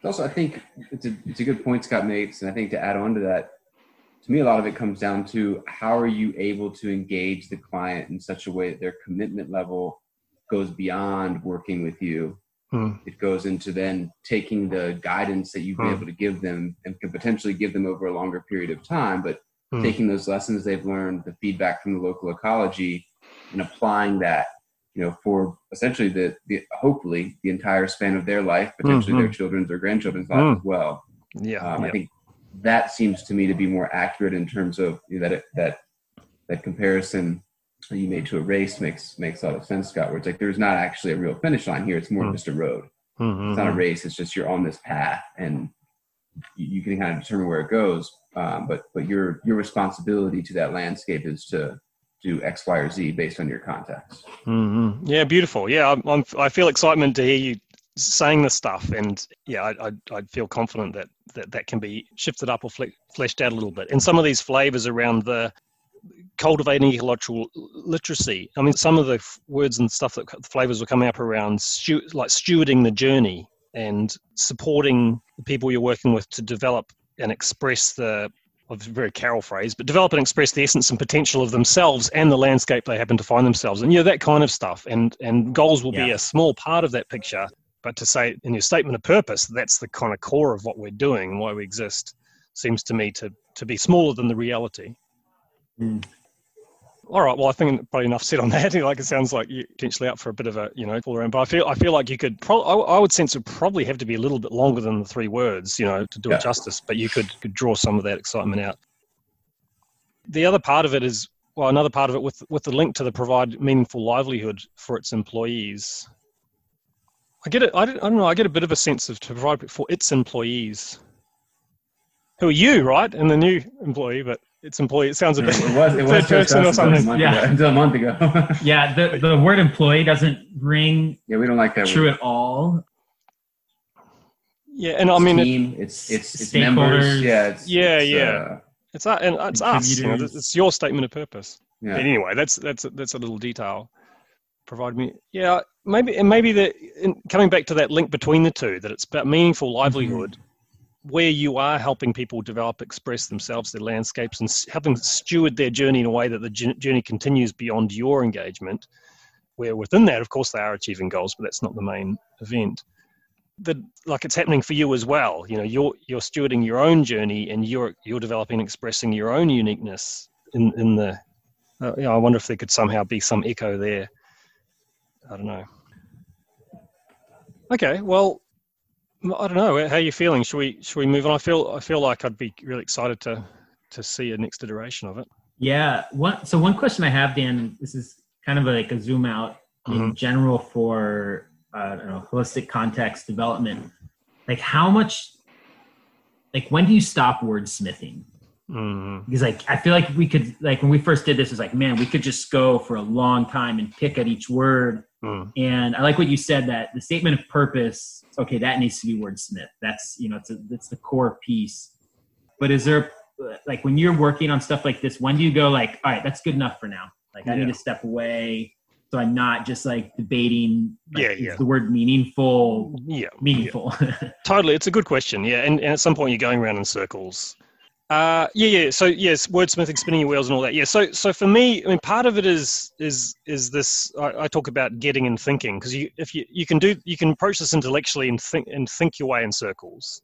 also, I think it's a it's a good point Scott makes, and I think to add on to that, to me, a lot of it comes down to how are you able to engage the client in such a way that their commitment level goes beyond working with you. Hmm. It goes into then taking the guidance that you've been hmm. able to give them and can potentially give them over a longer period of time, but hmm. taking those lessons they've learned, the feedback from the local ecology, and applying that you know for essentially the, the hopefully the entire span of their life potentially mm-hmm. their children's or grandchildren's life mm. as well
yeah, um,
i think that seems to me to be more accurate in terms of you know, that that that comparison you made to a race makes makes a lot of sense scott where it's like there's not actually a real finish line here it's more mm. just a road mm-hmm. it's not a race it's just you're on this path and you, you can kind of determine where it goes um, but but your your responsibility to that landscape is to do X, Y, or Z based on your context.
Mm-hmm. Yeah, beautiful. Yeah, I'm, I'm, i feel excitement to hear you saying this stuff, and yeah, I, I, I feel confident that, that that can be shifted up or fle- fleshed out a little bit. And some of these flavors around the cultivating ecological literacy. I mean, some of the f- words and stuff that the flavors were coming up around, stu- like stewarding the journey and supporting the people you're working with to develop and express the a very Carol phrase, but develop and express the essence and potential of themselves and the landscape they happen to find themselves in. You know, that kind of stuff. And and goals will yeah. be a small part of that picture. But to say in your statement of purpose, that's the kind of core of what we're doing and why we exist, seems to me to to be smaller than the reality. Mm all right. Well, I think probably enough said on that. like it sounds like you're potentially up for a bit of a you know pull around. But I feel I feel like you could. Pro- I, I would sense it probably have to be a little bit longer than the three words, you know, to do yeah. it justice. But you could could draw some of that excitement out. The other part of it is well, another part of it with with the link to the provide meaningful livelihood for its employees. I get it. I don't, I don't know. I get a bit of a sense of to provide for its employees, who are you, right, and the new employee, but its employee. It sounds a bit it was, it was person or something.
Yeah, ago, until a month ago.
yeah, the, the word employee doesn't ring.
Yeah, we don't like that.
True
word.
at all.
Yeah, and I mean,
team, it, it's it's it's members. Yeah, it's,
yeah, it's, yeah. Uh, it's uh, and it's us. You know, it's your statement of purpose. Yeah. But anyway, that's that's that's a little detail. Provide me, yeah, maybe and maybe the in, coming back to that link between the two, that it's about meaningful livelihood. Mm-hmm where you are helping people develop, express themselves, their landscapes, and helping steward their journey in a way that the journey continues beyond your engagement, where within that, of course, they are achieving goals, but that's not the main event. That like it's happening for you as well. You know, you're you're stewarding your own journey, and you're you're developing, expressing your own uniqueness in in the. Uh, you know, I wonder if there could somehow be some echo there. I don't know. Okay, well, I don't know. How are you feeling? Should we should we move on? I feel I feel like I'd be really excited to to see a next iteration of it.
Yeah. One. So one question I have, Dan. This is kind of like a zoom out mm-hmm. in general for uh, I don't know holistic context development. Like how much? Like when do you stop wordsmithing? Mm-hmm. Because like I feel like we could like when we first did this, it's like man, we could just go for a long time and pick at each word. Mm. And I like what you said that the statement of purpose okay, that needs to be wordsmith. That's you know, it's a, it's the core piece. But is there like when you're working on stuff like this, when do you go like, all right, that's good enough for now? Like I yeah. need to step away so I'm not just like debating. Like, yeah, yeah. the word meaningful. Yeah, meaningful.
Yeah. totally, it's a good question. Yeah, and, and at some point you're going around in circles. Uh, yeah, yeah. So yes, wordsmithing, spinning your wheels, and all that. Yeah. So, so for me, I mean, part of it is is is this. I, I talk about getting and thinking because you, if you you can do, you can approach this intellectually and think and think your way in circles.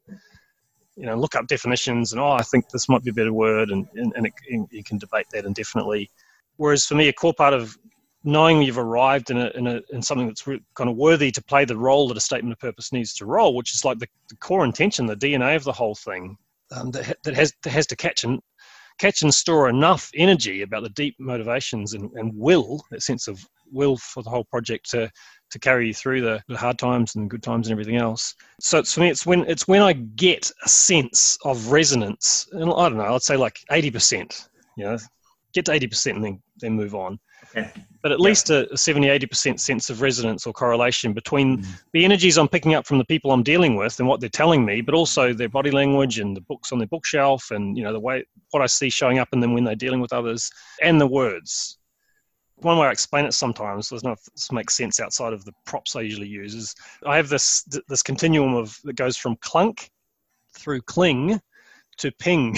You know, look up definitions and oh, I think this might be a better word, and and, and, it, and you can debate that indefinitely. Whereas for me, a core part of knowing you've arrived in a, in, a, in something that's re- kind of worthy to play the role that a statement of purpose needs to roll, which is like the, the core intention, the DNA of the whole thing, um, that, that has that has to catch and catch and store enough energy about the deep motivations and, and will, that sense of will for the whole project to to carry you through the, the hard times and the good times and everything else. So it's for me, it's when it's when I get a sense of resonance, and I don't know, I'd say like eighty percent. You know, get to eighty percent and then then move on. But at yeah. least a, a 70, 80% sense of resonance or correlation between mm. the energies I'm picking up from the people I'm dealing with and what they're telling me, but also their body language and the books on their bookshelf and, you know, the way, what I see showing up in them when they're dealing with others and the words. One way I explain it sometimes, I don't know if this makes sense outside of the props I usually use, is I have this, this continuum of, that goes from clunk through cling to ping.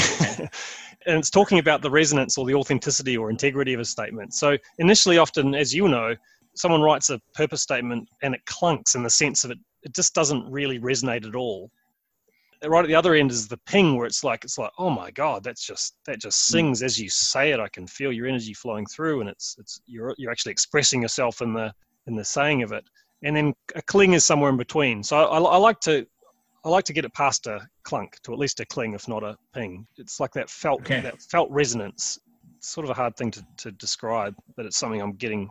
and it's talking about the resonance or the authenticity or integrity of a statement. So initially, often, as you know, someone writes a purpose statement and it clunks in the sense of it, it just doesn't really resonate at all. Right at the other end is the ping where it's like it's like oh my god that's just that just hmm. sings as you say it I can feel your energy flowing through and it's it's you're you're actually expressing yourself in the in the saying of it and then a cling is somewhere in between so I, I like to I like to get it past a clunk to at least a cling, if not a ping. It's like that felt okay. that felt resonance. It's sort of a hard thing to, to describe, but it's something I'm getting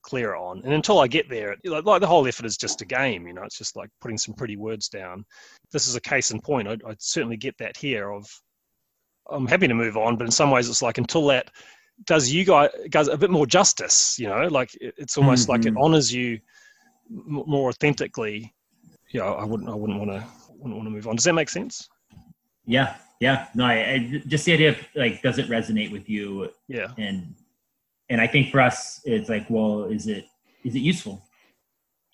clearer on. And until I get there, like, like the whole effort is just a game. You know, it's just like putting some pretty words down. This is a case in point. I, I certainly get that here. Of I'm happy to move on, but in some ways, it's like until that does you guys does a bit more justice. You know, like it's almost mm-hmm. like it mm-hmm. honors you more authentically yeah, I wouldn't I wouldn't want to want to move on. Does that make sense?
Yeah, yeah. No, I, I, just the idea of like, does it resonate with you?
Yeah.
And and I think for us, it's like, well, is it is it useful?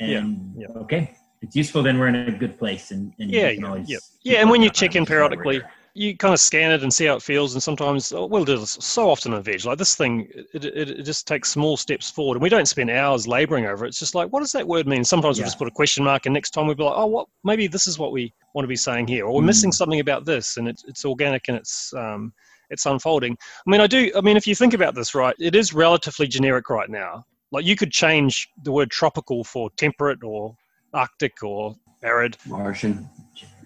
And yeah. yeah. okay, it's useful. Then we're in a good place, and, and
yeah, yeah, yeah. yeah. And when you check in periodically you kind of scan it and see how it feels. And sometimes oh, we'll do this so often in Veg. Like this thing, it, it, it, just takes small steps forward. And we don't spend hours laboring over it. It's just like, what does that word mean? Sometimes yeah. we just put a question mark, and next time we'll be like, oh, what? Maybe this is what we want to be saying here, or we're mm. missing something about this, and it's it's organic and it's um, it's unfolding. I mean, I do. I mean, if you think about this, right, it is relatively generic right now. Like you could change the word tropical for temperate or Arctic or arid.
Martian.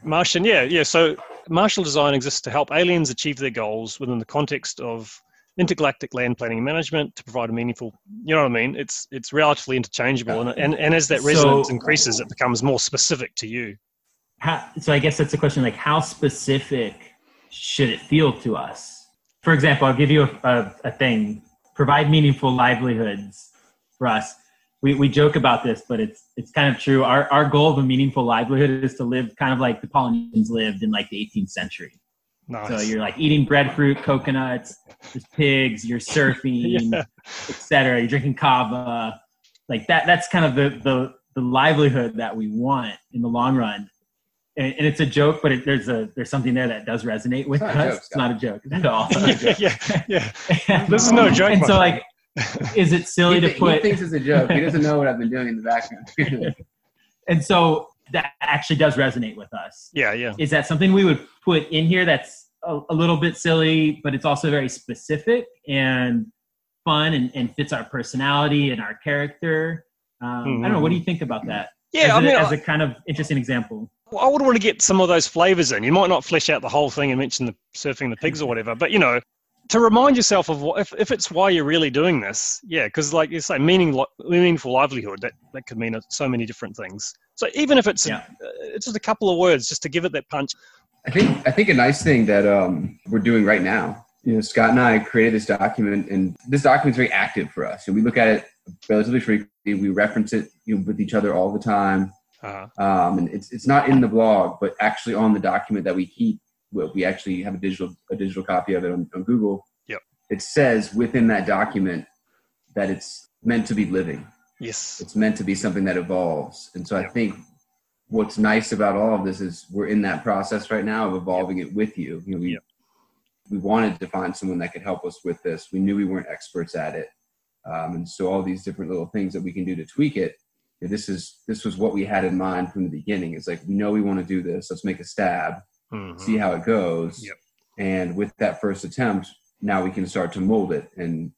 Martian, yeah, yeah. So Martian design exists to help aliens achieve their goals within the context of intergalactic land planning and management to provide a meaningful you know what i mean? It's it's relatively interchangeable and and, and as that resonance so, increases it becomes more specific to you.
How, so i guess that's the question like how specific should it feel to us? For example i'll give you a, a, a thing. Provide meaningful livelihoods for us we, we joke about this, but it's it's kind of true. Our our goal of a meaningful livelihood is to live kind of like the Polynesians lived in like the 18th century. Nice. So you're like eating breadfruit, coconuts, there's pigs, you're surfing, yeah. etc. You're drinking kava, like that. That's kind of the the the livelihood that we want in the long run. And, and it's a joke, but it, there's a there's something there that does resonate with it's us. Joke, it's not a joke at all.
yeah, yeah, yeah. this is no joke.
And so like is it silly
to
put?
He thinks it's a joke. He doesn't know what I've been doing in the background.
and so that actually does resonate with us.
Yeah, yeah.
Is that something we would put in here that's a, a little bit silly, but it's also very specific and fun and, and fits our personality and our character? Um, mm-hmm. I don't know. What do you think about that?
Yeah, as,
I
mean,
as a kind of interesting example.
I would want to get some of those flavors in. You might not flesh out the whole thing and mention the surfing the pigs or whatever, but you know, to remind yourself of what if, if it's why you're really doing this yeah because like you say meaning meaningful livelihood that, that could mean so many different things. So even if it's yeah. a, uh, it's just a couple of words just to give it that punch.
I think i think a nice thing that um, we're doing right now you know scott and i created this document and this document is very active for us. And we look at it relatively frequently. We reference it you know, with each other all the time. Uh-huh. um, and it's, it's not in the blog but actually on the document that we keep we actually have a digital a digital copy of it on, on Google.
Yep.
It says within that document that it's meant to be living.
Yes.
It's meant to be something that evolves. And so yep. I think what's nice about all of this is we're in that process right now of evolving yep. it with you. You know, we, yep. we wanted to find someone that could help us with this. We knew we weren't experts at it. Um, and so all these different little things that we can do to tweak it. This is this was what we had in mind from the beginning. It's like we know we want to do this. Let's make a stab, mm-hmm. see how it goes,
yep.
and with that first attempt, now we can start to mold it. And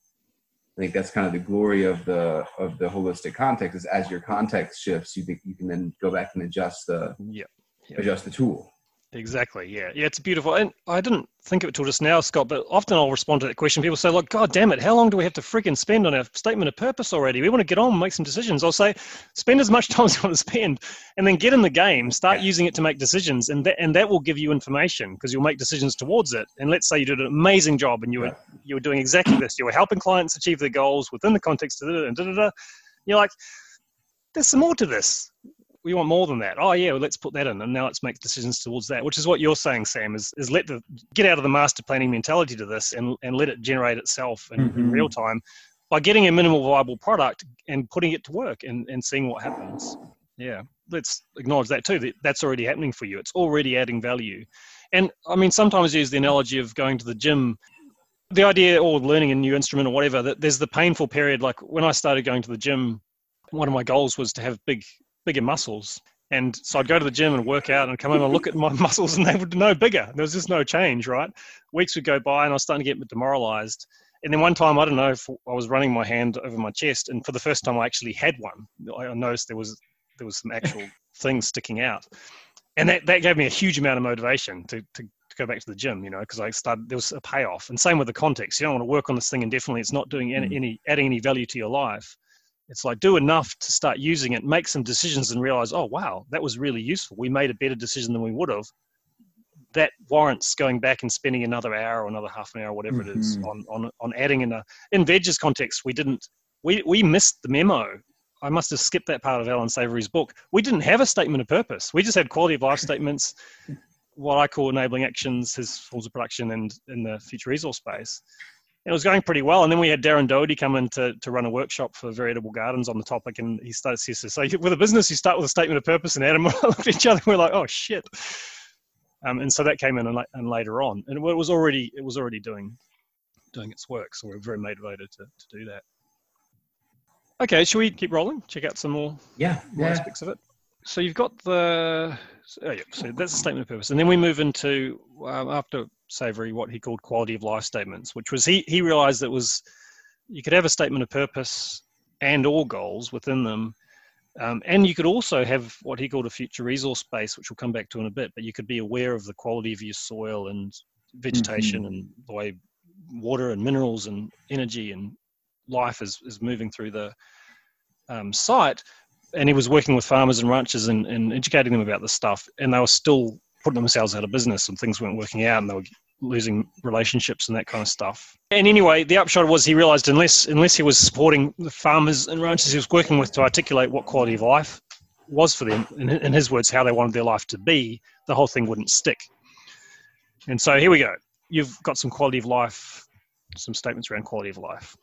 I think that's kind of the glory of the of the holistic context is as your context shifts, you think you can then go back and adjust the
yep. Yep.
adjust the tool.
Exactly. Yeah. Yeah. It's beautiful. And I didn't think of it till just now, Scott, but often I'll respond to that question. People say, like, God damn it, how long do we have to freaking spend on our statement of purpose already? We want to get on and make some decisions. I'll say, spend as much time as you want to spend and then get in the game, start yeah. using it to make decisions. And that, and that will give you information because you'll make decisions towards it. And let's say you did an amazing job and you were, yeah. you were doing exactly this. You were helping clients achieve their goals within the context of it and da da da. You're like, there's some more to this we want more than that. Oh yeah, well, let's put that in, and now let's make decisions towards that. Which is what you're saying, Sam. Is is let the get out of the master planning mentality to this, and and let it generate itself in, mm-hmm. in real time by getting a minimal viable product and putting it to work and and seeing what happens. Yeah, let's acknowledge that too. That that's already happening for you. It's already adding value. And I mean, sometimes use the analogy of going to the gym the idea or learning a new instrument or whatever that there's the painful period like when i started going to the gym one of my goals was to have big bigger muscles. And so I'd go to the gym and work out and come home and look at my muscles and they were no bigger. There was just no change, right? Weeks would go by and I was starting to get demoralized. And then one time, I don't know if I was running my hand over my chest, and for the first time, I actually had one. I noticed there was there was some actual things sticking out, and that, that gave me a huge amount of motivation to, to, to go back to the gym. You know, because I started there was a payoff, and same with the context. You don't want to work on this thing indefinitely; it's not doing any, mm. any adding any value to your life. It's like do enough to start using it, make some decisions, and realize, oh wow, that was really useful. We made a better decision than we would have. That warrants going back and spending another hour or another half an hour, whatever mm-hmm. it is, mm-hmm. on on on adding in a in Veg's context. We didn't we we missed the memo. I must have skipped that part of Allan Savory's book. We didn't have a statement of purpose. We just had quality of life statements, what I call enabling actions, his forms of production, and in the future resource base it was going pretty well. And then we had Darren Doherty come in to, to run a workshop for Very Edible Gardens on the topic. And he started, he says, so with a business, you start with a statement of purpose and Adam and I looked at each other and we're like, oh shit. Um, and so that came in and, and, later on, and it was already, it was already doing, doing its work. So we are very motivated to, to do that. Okay. Should we keep rolling? Check out some more,
yeah,
more
yeah.
aspects of it. So you've got the, oh yeah, so that's a statement of purpose. And then we move into, um, after Savory what he called quality of life statements, which was he he realized that was you could have a statement of purpose and all goals within them. Um, and you could also have what he called a future resource base, which we'll come back to in a bit, but you could be aware of the quality of your soil and vegetation mm-hmm. and the way water and minerals and energy and life is, is moving through the um, site. And he was working with farmers and ranchers and, and educating them about this stuff, and they were still putting themselves out of business and things weren't working out and they were losing relationships and that kind of stuff. And anyway, the upshot was he realized unless unless he was supporting the farmers and ranchers he was working with to articulate what quality of life was for them, in, in his words, how they wanted their life to be, the whole thing wouldn't stick. And so here we go. You've got some quality of life, some statements around quality of life.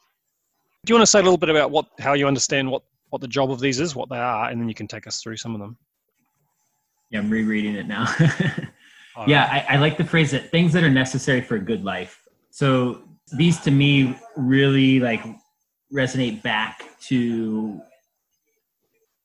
Do you want to say a little bit about what how you understand what what the job of these is, what they are, and then you can take us through some of them.
Yeah, I'm rereading it now. yeah, I, I like the phrase that things that are necessary for a good life. So these to me really like resonate back to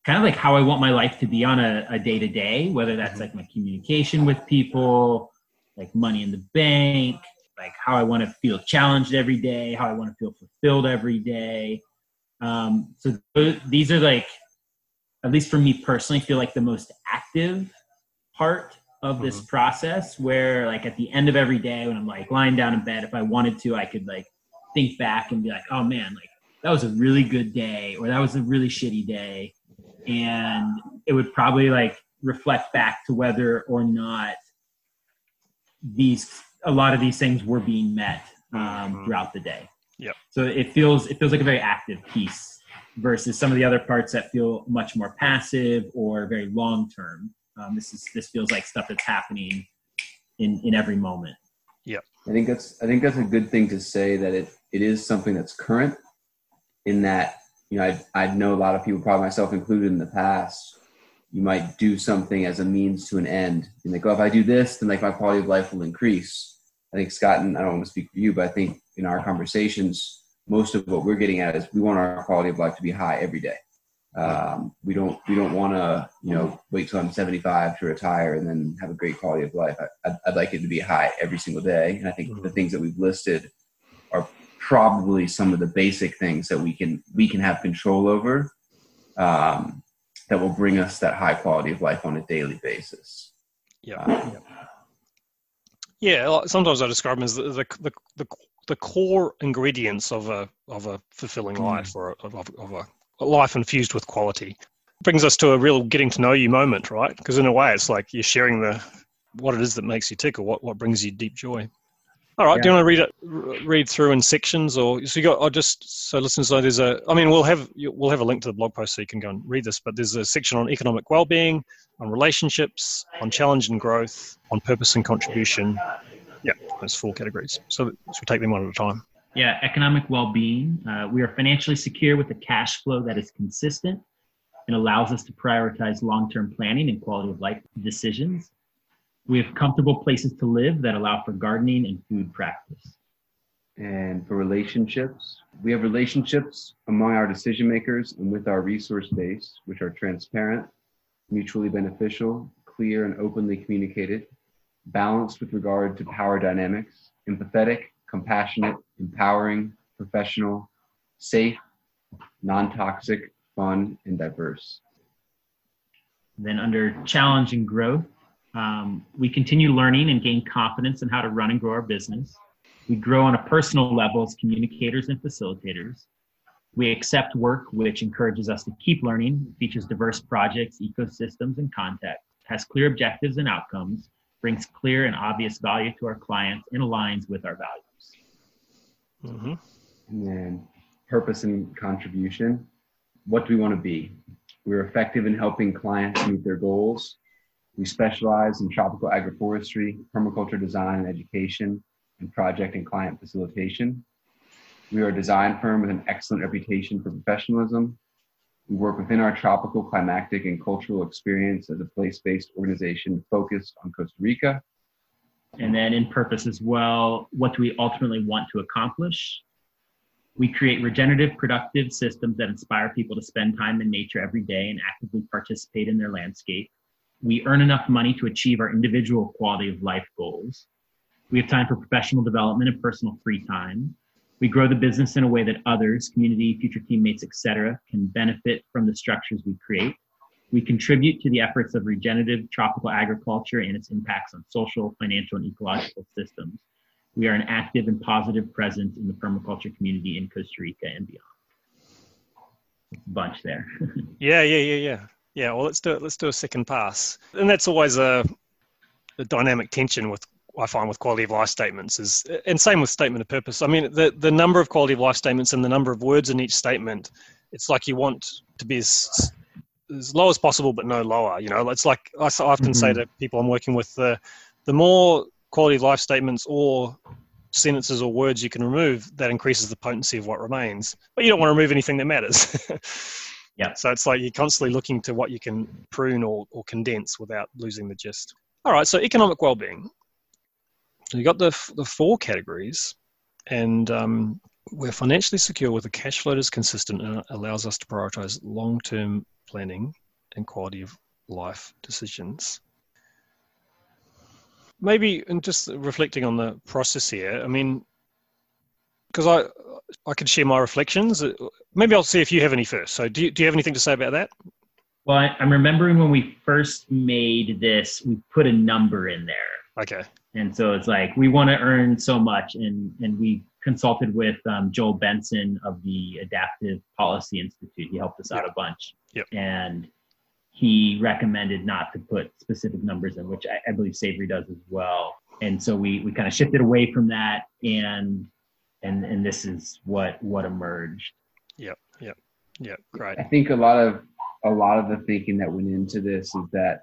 kind of like how I want my life to be on a day to day, whether that's like my communication with people, like money in the bank, like how I want to feel challenged every day, how I want to feel fulfilled every day. Um, so th- these are like at least for me personally, feel like the most active part of this mm-hmm. process where like at the end of every day when I'm like lying down in bed, if I wanted to, I could like think back and be like, oh man, like that was a really good day or that was a really shitty day. And it would probably like reflect back to whether or not these a lot of these things were being met um, mm-hmm. throughout the day.
Yeah.
So it feels it feels like a very active piece versus some of the other parts that feel much more passive or very long term. Um, this is this feels like stuff that's happening in in every moment.
Yeah,
I think that's I think that's a good thing to say that it it is something that's current. In that you know I I know a lot of people, probably myself included, in the past. You might do something as a means to an end, and like, oh, if I do this, then like my quality of life will increase. I think Scott and I don't want to speak for you, but I think in our conversations, most of what we're getting at is we want our quality of life to be high every day. Um, we don't we don't want to you know wait till I'm 75 to retire and then have a great quality of life. I, would I'd like it to be high every single day, and I think mm-hmm. the things that we've listed are probably some of the basic things that we can we can have control over um, that will bring us that high quality of life on a daily basis.
Yeah. Um, yeah. Sometimes I describe them as the, the, the, the, core ingredients of a of a fulfilling mm. life or of, of a life infused with quality. Brings us to a real getting to know you moment, right? Because in a way, it's like you're sharing the what it is that makes you tick or what, what brings you deep joy. All right. Yeah. Do you want to read it, read through in sections, or so you got? I just so listeners know there's a. I mean, we'll have we'll have a link to the blog post so you can go and read this. But there's a section on economic well-being, on relationships, on challenge and growth, on purpose and contribution. Yeah, those four categories. So, so we take them one at a time.
Yeah, economic well-being. Uh, we are financially secure with a cash flow that is consistent and allows us to prioritize long-term planning and quality of life decisions. We have comfortable places to live that allow for gardening and food practice.
And for relationships, we have relationships among our decision makers and with our resource base, which are transparent, mutually beneficial, clear, and openly communicated, balanced with regard to power dynamics, empathetic, compassionate, empowering, professional, safe, non toxic, fun, and diverse.
Then, under challenge and growth, um, we continue learning and gain confidence in how to run and grow our business. We grow on a personal level as communicators and facilitators. We accept work which encourages us to keep learning, features diverse projects, ecosystems, and content, has clear objectives and outcomes, brings clear and obvious value to our clients, and aligns with our values.
Mm-hmm. And then purpose and contribution. What do we want to be? We're effective in helping clients meet their goals. We specialize in tropical agroforestry, permaculture design and education, and project and client facilitation. We are a design firm with an excellent reputation for professionalism. We work within our tropical, climatic, and cultural experience as a place based organization focused on Costa Rica
and then in purpose as well, what do we ultimately want to accomplish? We create regenerative, productive systems that inspire people to spend time in nature every day and actively participate in their landscape. We earn enough money to achieve our individual quality of life goals. We have time for professional development and personal free time. We grow the business in a way that others, community, future teammates, etc., can benefit from the structures we create. We contribute to the efforts of regenerative tropical agriculture and its impacts on social, financial, and ecological systems. We are an active and positive presence in the permaculture community in Costa Rica and beyond. Bunch there.
yeah, yeah, yeah, yeah. Yeah, well, let's do it. Let's do a second pass, and that's always a, a dynamic tension with I find with quality of life statements is, and same with statement of purpose. I mean, the the number of quality of life statements and the number of words in each statement, it's like you want to be as as low as possible, but no lower. You know, it's like I often mm-hmm. say to people I'm working with, the the more quality of life statements or sentences or words you can remove, that increases the potency of what remains. But you don't want to remove anything that matters.
yeah.
So it's like you're constantly looking to what you can prune or, or condense without losing the gist. All right. So economic well-being. So you've got the the four categories, and um, we're financially secure with a cash flow that is consistent and allows us to prioritize long-term planning and quality of life decisions. Maybe, and just reflecting on the process here, I mean, because I I could share my reflections. Maybe I'll see if you have any first. So, do you, do you have anything to say about that?
Well, I, I'm remembering when we first made this, we put a number in there.
Okay.
And so it's like we want to earn so much, and and we consulted with um, Joel Benson of the Adaptive Policy Institute. He helped us out a bunch.
Yep.
And he recommended not to put specific numbers in, which I, I believe Savory does as well. And so we, we kind of shifted away from that and and and this is what what emerged.
Yep, yep, yep. Great.
I think a lot of a lot of the thinking that went into this is that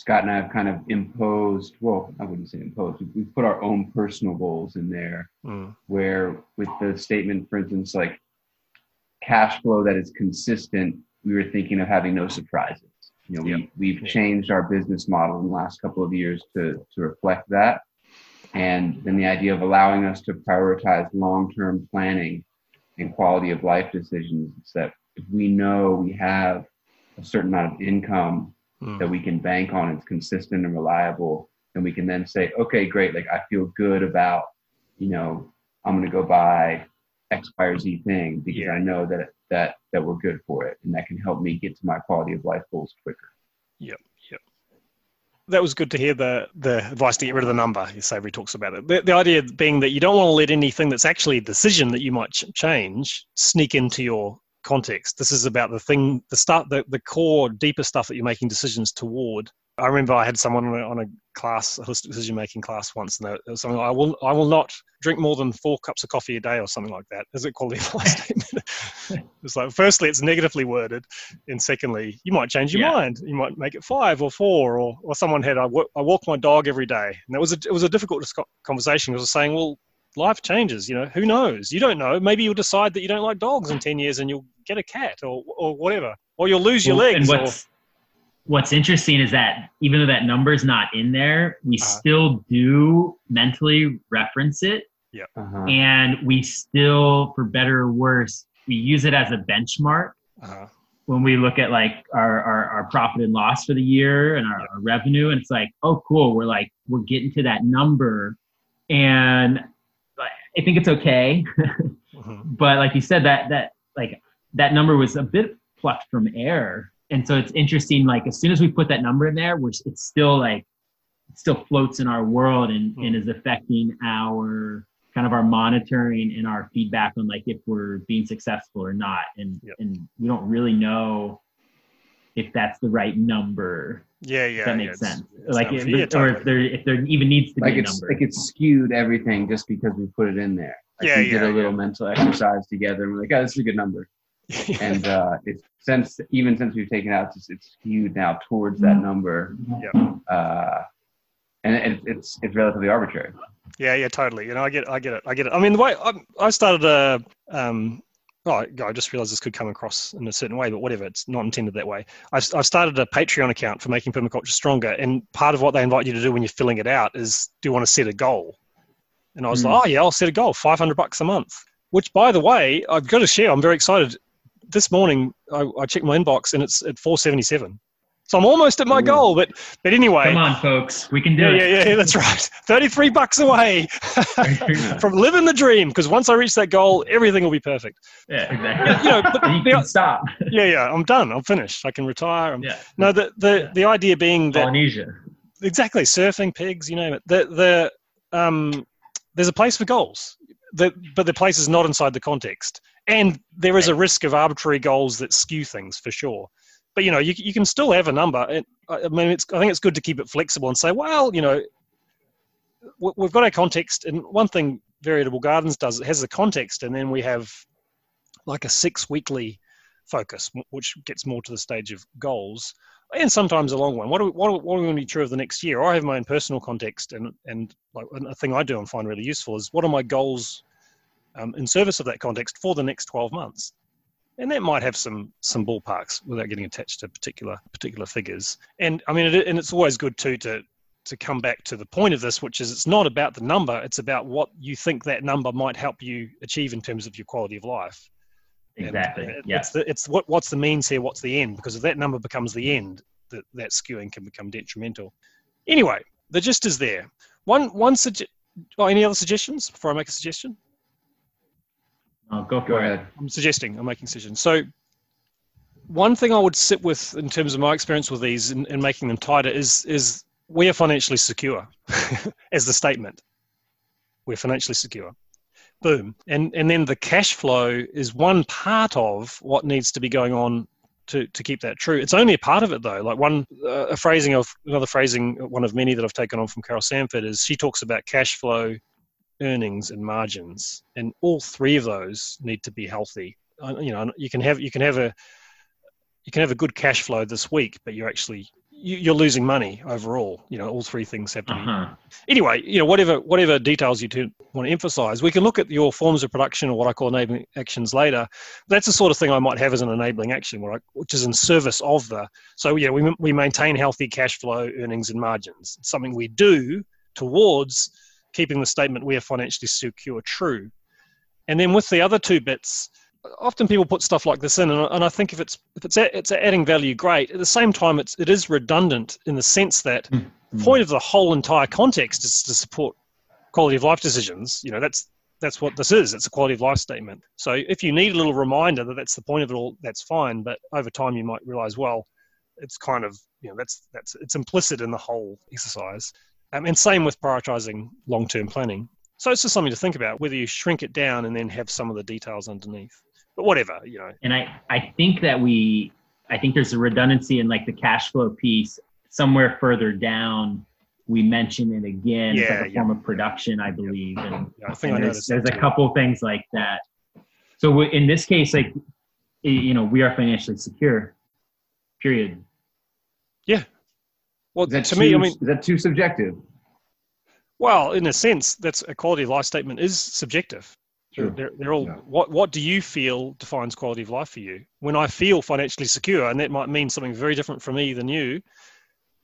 Scott and I have kind of imposed, well, I wouldn't say imposed, we've put our own personal goals in there mm. where with the statement, for instance, like cash flow that is consistent, we were thinking of having no surprises. You know, yep. we, we've changed our business model in the last couple of years to, to reflect that. And then the idea of allowing us to prioritize long term planning and quality of life decisions is that if we know we have a certain amount of income mm. that we can bank on, it's consistent and reliable. And we can then say, okay, great, like I feel good about, you know, I'm going to go buy X, Y, or Z thing because yeah. I know that that that we're good for it, and that can help me get to my quality of life goals quicker.
Yep, yep. That was good to hear the the advice to get rid of the number. Savory talks about it. The, the idea being that you don't want to let anything that's actually a decision that you might ch- change sneak into your context. This is about the thing, the start, the, the core, deeper stuff that you're making decisions toward I remember I had someone on a, on a class, a holistic decision making class once, and there was something like, I will, I will not drink more than four cups of coffee a day or something like that. Is it quality of life statement? it's like, firstly, it's negatively worded, and secondly, you might change your yeah. mind. You might make it five or four, or, or someone had, I, w- I walk my dog every day, and that was a, it was a difficult conversation. because I was saying, well, life changes. You know, who knows? You don't know. Maybe you'll decide that you don't like dogs in ten years, and you'll get a cat or or whatever, or you'll lose your well, legs. or,
what's interesting is that even though that number is not in there, we uh-huh. still do mentally reference it.
Yeah.
Uh-huh. And we still, for better or worse, we use it as a benchmark uh-huh. when we look at like our, our, our, profit and loss for the year and our, our revenue. And it's like, oh, cool. We're like, we're getting to that number. And I think it's okay. uh-huh. But like you said, that, that, like, that number was a bit plucked from air and so it's interesting like as soon as we put that number in there we're it's still like it still floats in our world and, mm. and is affecting our kind of our monitoring and our feedback on like if we're being successful or not and yep. and we don't really know if that's the right number
yeah yeah
that makes yeah, sense it's, like if, yeah, or if there if there even needs to
like
be
a
number
like it's skewed everything just because we put it in there like
yeah,
we
yeah,
did a little mental exercise together and we're like oh this is a good number and uh, it's since even since we've taken out, it's, it's skewed now towards that number.
Yeah.
Uh, and it, it's it's relatively arbitrary.
Yeah, yeah, totally. You know, I get, I get it, I get it. I mean, the way I, I started a, um, oh, I just realized this could come across in a certain way, but whatever, it's not intended that way. I've, I've started a Patreon account for making permaculture stronger, and part of what they invite you to do when you're filling it out is, do you want to set a goal? And I was mm. like, oh yeah, I'll set a goal, 500 bucks a month. Which, by the way, I've got to share. I'm very excited this morning I, I, checked my inbox and it's at 477. So I'm almost at my Ooh. goal, but but anyway.
Come on, folks, we can do
yeah,
it.
Yeah, yeah, that's right. 33 bucks away from living the dream. Because once I reach that goal, everything will be perfect.
Yeah, exactly. You know,
but
you can stop.
Yeah, yeah, I'm done. I'm finished. I can retire. I'm, yeah. No, the the the idea being that
Polynesia.
Exactly, surfing, pigs, you name it. The the um, there's a place for goals. The, but the place is not inside the context and there is a risk of arbitrary goals that skew things for sure. But you know, you, you can still have a number. And I mean, it's, I think it's good to keep it flexible and say, well, you know, we've got our context. And one thing Very Edible Gardens does, it has the context, and then we have like a six weekly focus, which gets more to the stage of goals, and sometimes a long one. What we, what, what are we going to be true of the next year? I have my own personal context, and and like a thing I do and find really useful is what are my goals um, in service of that context for the next 12 months. And that might have some some ballparks without getting attached to particular particular figures. And I mean, it, and it's always good too to to come back to the point of this, which is it's not about the number; it's about what you think that number might help you achieve in terms of your quality of life.
Exactly. yeah.
It's the, it's what what's the means here, what's the end? Because if that number becomes the end, that that skewing can become detrimental. Anyway, the gist is there. One one suge- oh, any other suggestions before I make a suggestion?
Oh, go, go ahead.
I'm suggesting, I'm making decisions. So, one thing I would sit with in terms of my experience with these and, and making them tighter is is we are financially secure, as the statement. We're financially secure. Boom. And and then the cash flow is one part of what needs to be going on to, to keep that true. It's only a part of it though. Like one uh, a phrasing of another phrasing, one of many that I've taken on from Carol Sanford is she talks about cash flow earnings and margins, and all three of those need to be healthy. You know, you can have you can have a you can have a good cash flow this week, but you're actually you're losing money overall. You know, all three things have to be. Uh-huh. Anyway, you know, whatever whatever details you want to emphasize, we can look at your forms of production or what I call enabling actions later. That's the sort of thing I might have as an enabling action, which is in service of the. So yeah, we we maintain healthy cash flow, earnings, and margins. It's something we do towards
keeping the statement we are financially secure true. And then with the other two bits, often people put stuff like this in, and, I think if it's if it's it's adding value, great. At the same time, it's it is redundant in the sense that mm-hmm. the point of the whole entire context is to support quality of life decisions. You know, that's that's what this is. It's a quality of life statement. So if you need a little reminder that that's the point of it all, that's fine. But over time, you might realize, well, it's kind of you know that's that's it's implicit in the whole exercise. Um, and same with prioritizing long-term planning. So it's just something to think about whether you shrink it down and then have some of the details underneath. But whatever, you know.
And I I think that we I think there's a redundancy in like the cash flow piece somewhere further down we mention it again yeah, as like a yeah. form of production, I believe. And, yeah, I think and there's, there's a couple things like that. So in this case, like, you know, we are financially secure, period.
Yeah.
Well, to too, me, I mean, is that too subjective?
Well, in a sense, that's a quality of life statement is subjective. Sure. They're, they're all. Yeah. What What do you feel defines quality of life for you? When I feel financially secure, and that might mean something very different for me than you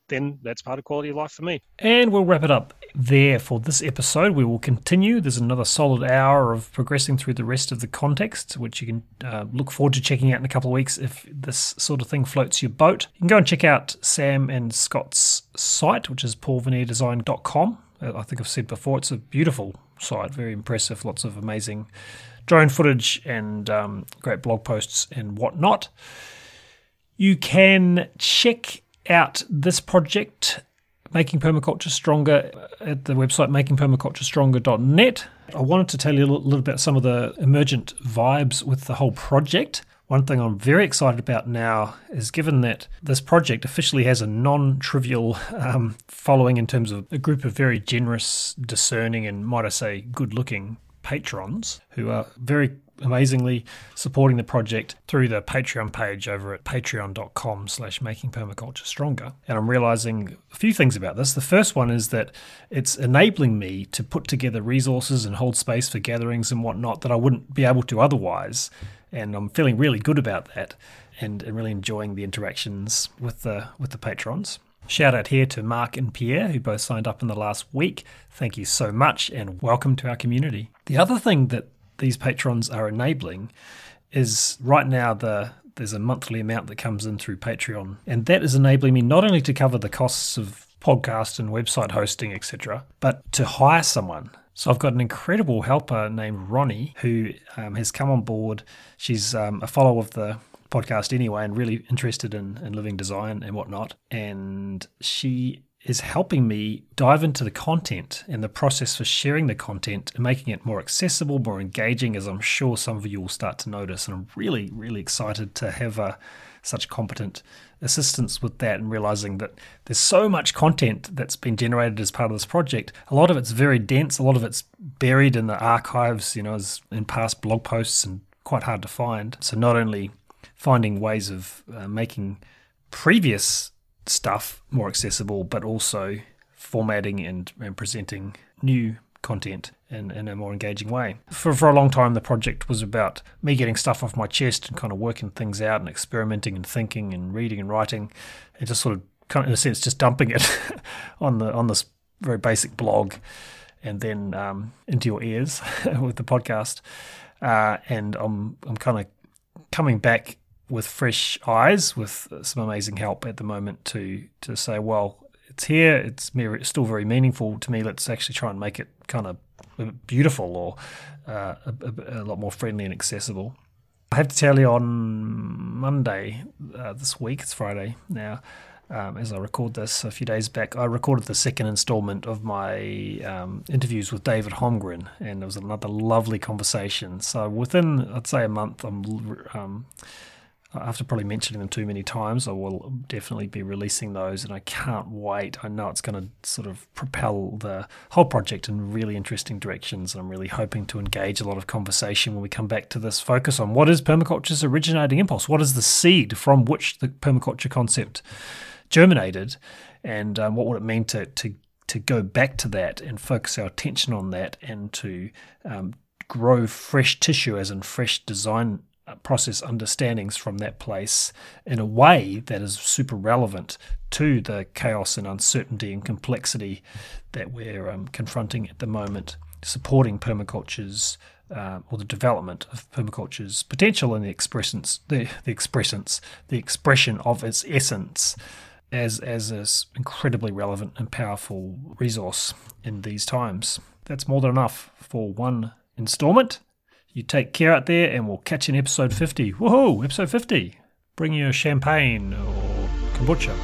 then that's part of quality of life for me.
And we'll wrap it up there for this episode. We will continue. There's another solid hour of progressing through the rest of the context, which you can uh, look forward to checking out in a couple of weeks if this sort of thing floats your boat. You can go and check out Sam and Scott's site, which is porvenirdesign.com. Uh, I think I've said before, it's a beautiful site, very impressive, lots of amazing drone footage and um, great blog posts and whatnot. You can check out this project, Making Permaculture Stronger, at the website makingpermaculturestronger.net. I wanted to tell you a little, bit about some of the emergent vibes with the whole project. One thing I'm very excited about now is given that this project officially has a non trivial um, following in terms of a group of very generous, discerning, and might I say, good looking patrons who are very amazingly supporting the project through the Patreon page over at patreon.com slash making permaculture stronger. And I'm realizing a few things about this. The first one is that it's enabling me to put together resources and hold space for gatherings and whatnot that I wouldn't be able to otherwise. And I'm feeling really good about that and, and really enjoying the interactions with the with the patrons. Shout out here to Mark and Pierre, who both signed up in the last week. Thank you so much and welcome to our community. The other thing that these patrons are enabling is right now the there's a monthly amount that comes in through Patreon, and that is enabling me not only to cover the costs of podcast and website hosting, etc., but to hire someone. So I've got an incredible helper named Ronnie who um, has come on board. She's um, a follower of the podcast anyway, and really interested in, in living design and whatnot. And she is helping me dive into the content and the process for sharing the content and making it more accessible, more engaging, as I'm sure some of you will start to notice. And I'm really, really excited to have uh, such competent assistance with that and realizing that there's so much content that's been generated as part of this project. A lot of it's very dense, a lot of it's buried in the archives, you know, as in past blog posts and quite hard to find. So not only finding ways of uh, making previous stuff more accessible, but also formatting and, and presenting new content in, in a more engaging way. For, for a long time, the project was about me getting stuff off my chest and kind of working things out and experimenting and thinking and reading and writing and just sort of, kind of in a sense, just dumping it on the on this very basic blog and then um, into your ears with the podcast. Uh, and I'm I'm kind of coming back with fresh eyes, with some amazing help at the moment to to say, well, it's here. It's still very meaningful to me. Let's actually try and make it kind of beautiful or uh, a, a, lot more friendly and accessible. I have to tell you, on Monday uh, this week, it's Friday now. Um, as I record this a few days back, I recorded the second installment of my um, interviews with David Holmgren, and it was another lovely conversation. So within, I'd say, a month, I'm um, after probably mentioning them too many times, I will definitely be releasing those, and I can't wait. I know it's going to sort of propel the whole project in really interesting directions, I'm really hoping to engage a lot of conversation when we come back to this. Focus on what is permaculture's originating impulse, what is the seed from which the permaculture concept germinated, and um, what would it mean to to to go back to that and focus our attention on that, and to um, grow fresh tissue, as in fresh design process understandings from that place in a way that is super relevant to the chaos and uncertainty and complexity that we're um, confronting at the moment, supporting permaculture's uh, or the development of permaculture's potential and the expressions, the the expressions, the expression of its essence as as this incredibly relevant and powerful resource in these times. That's more than enough for one installment. You take care out there, and we'll catch you in episode 50. Woohoo! Episode 50. Bring your champagne or kombucha.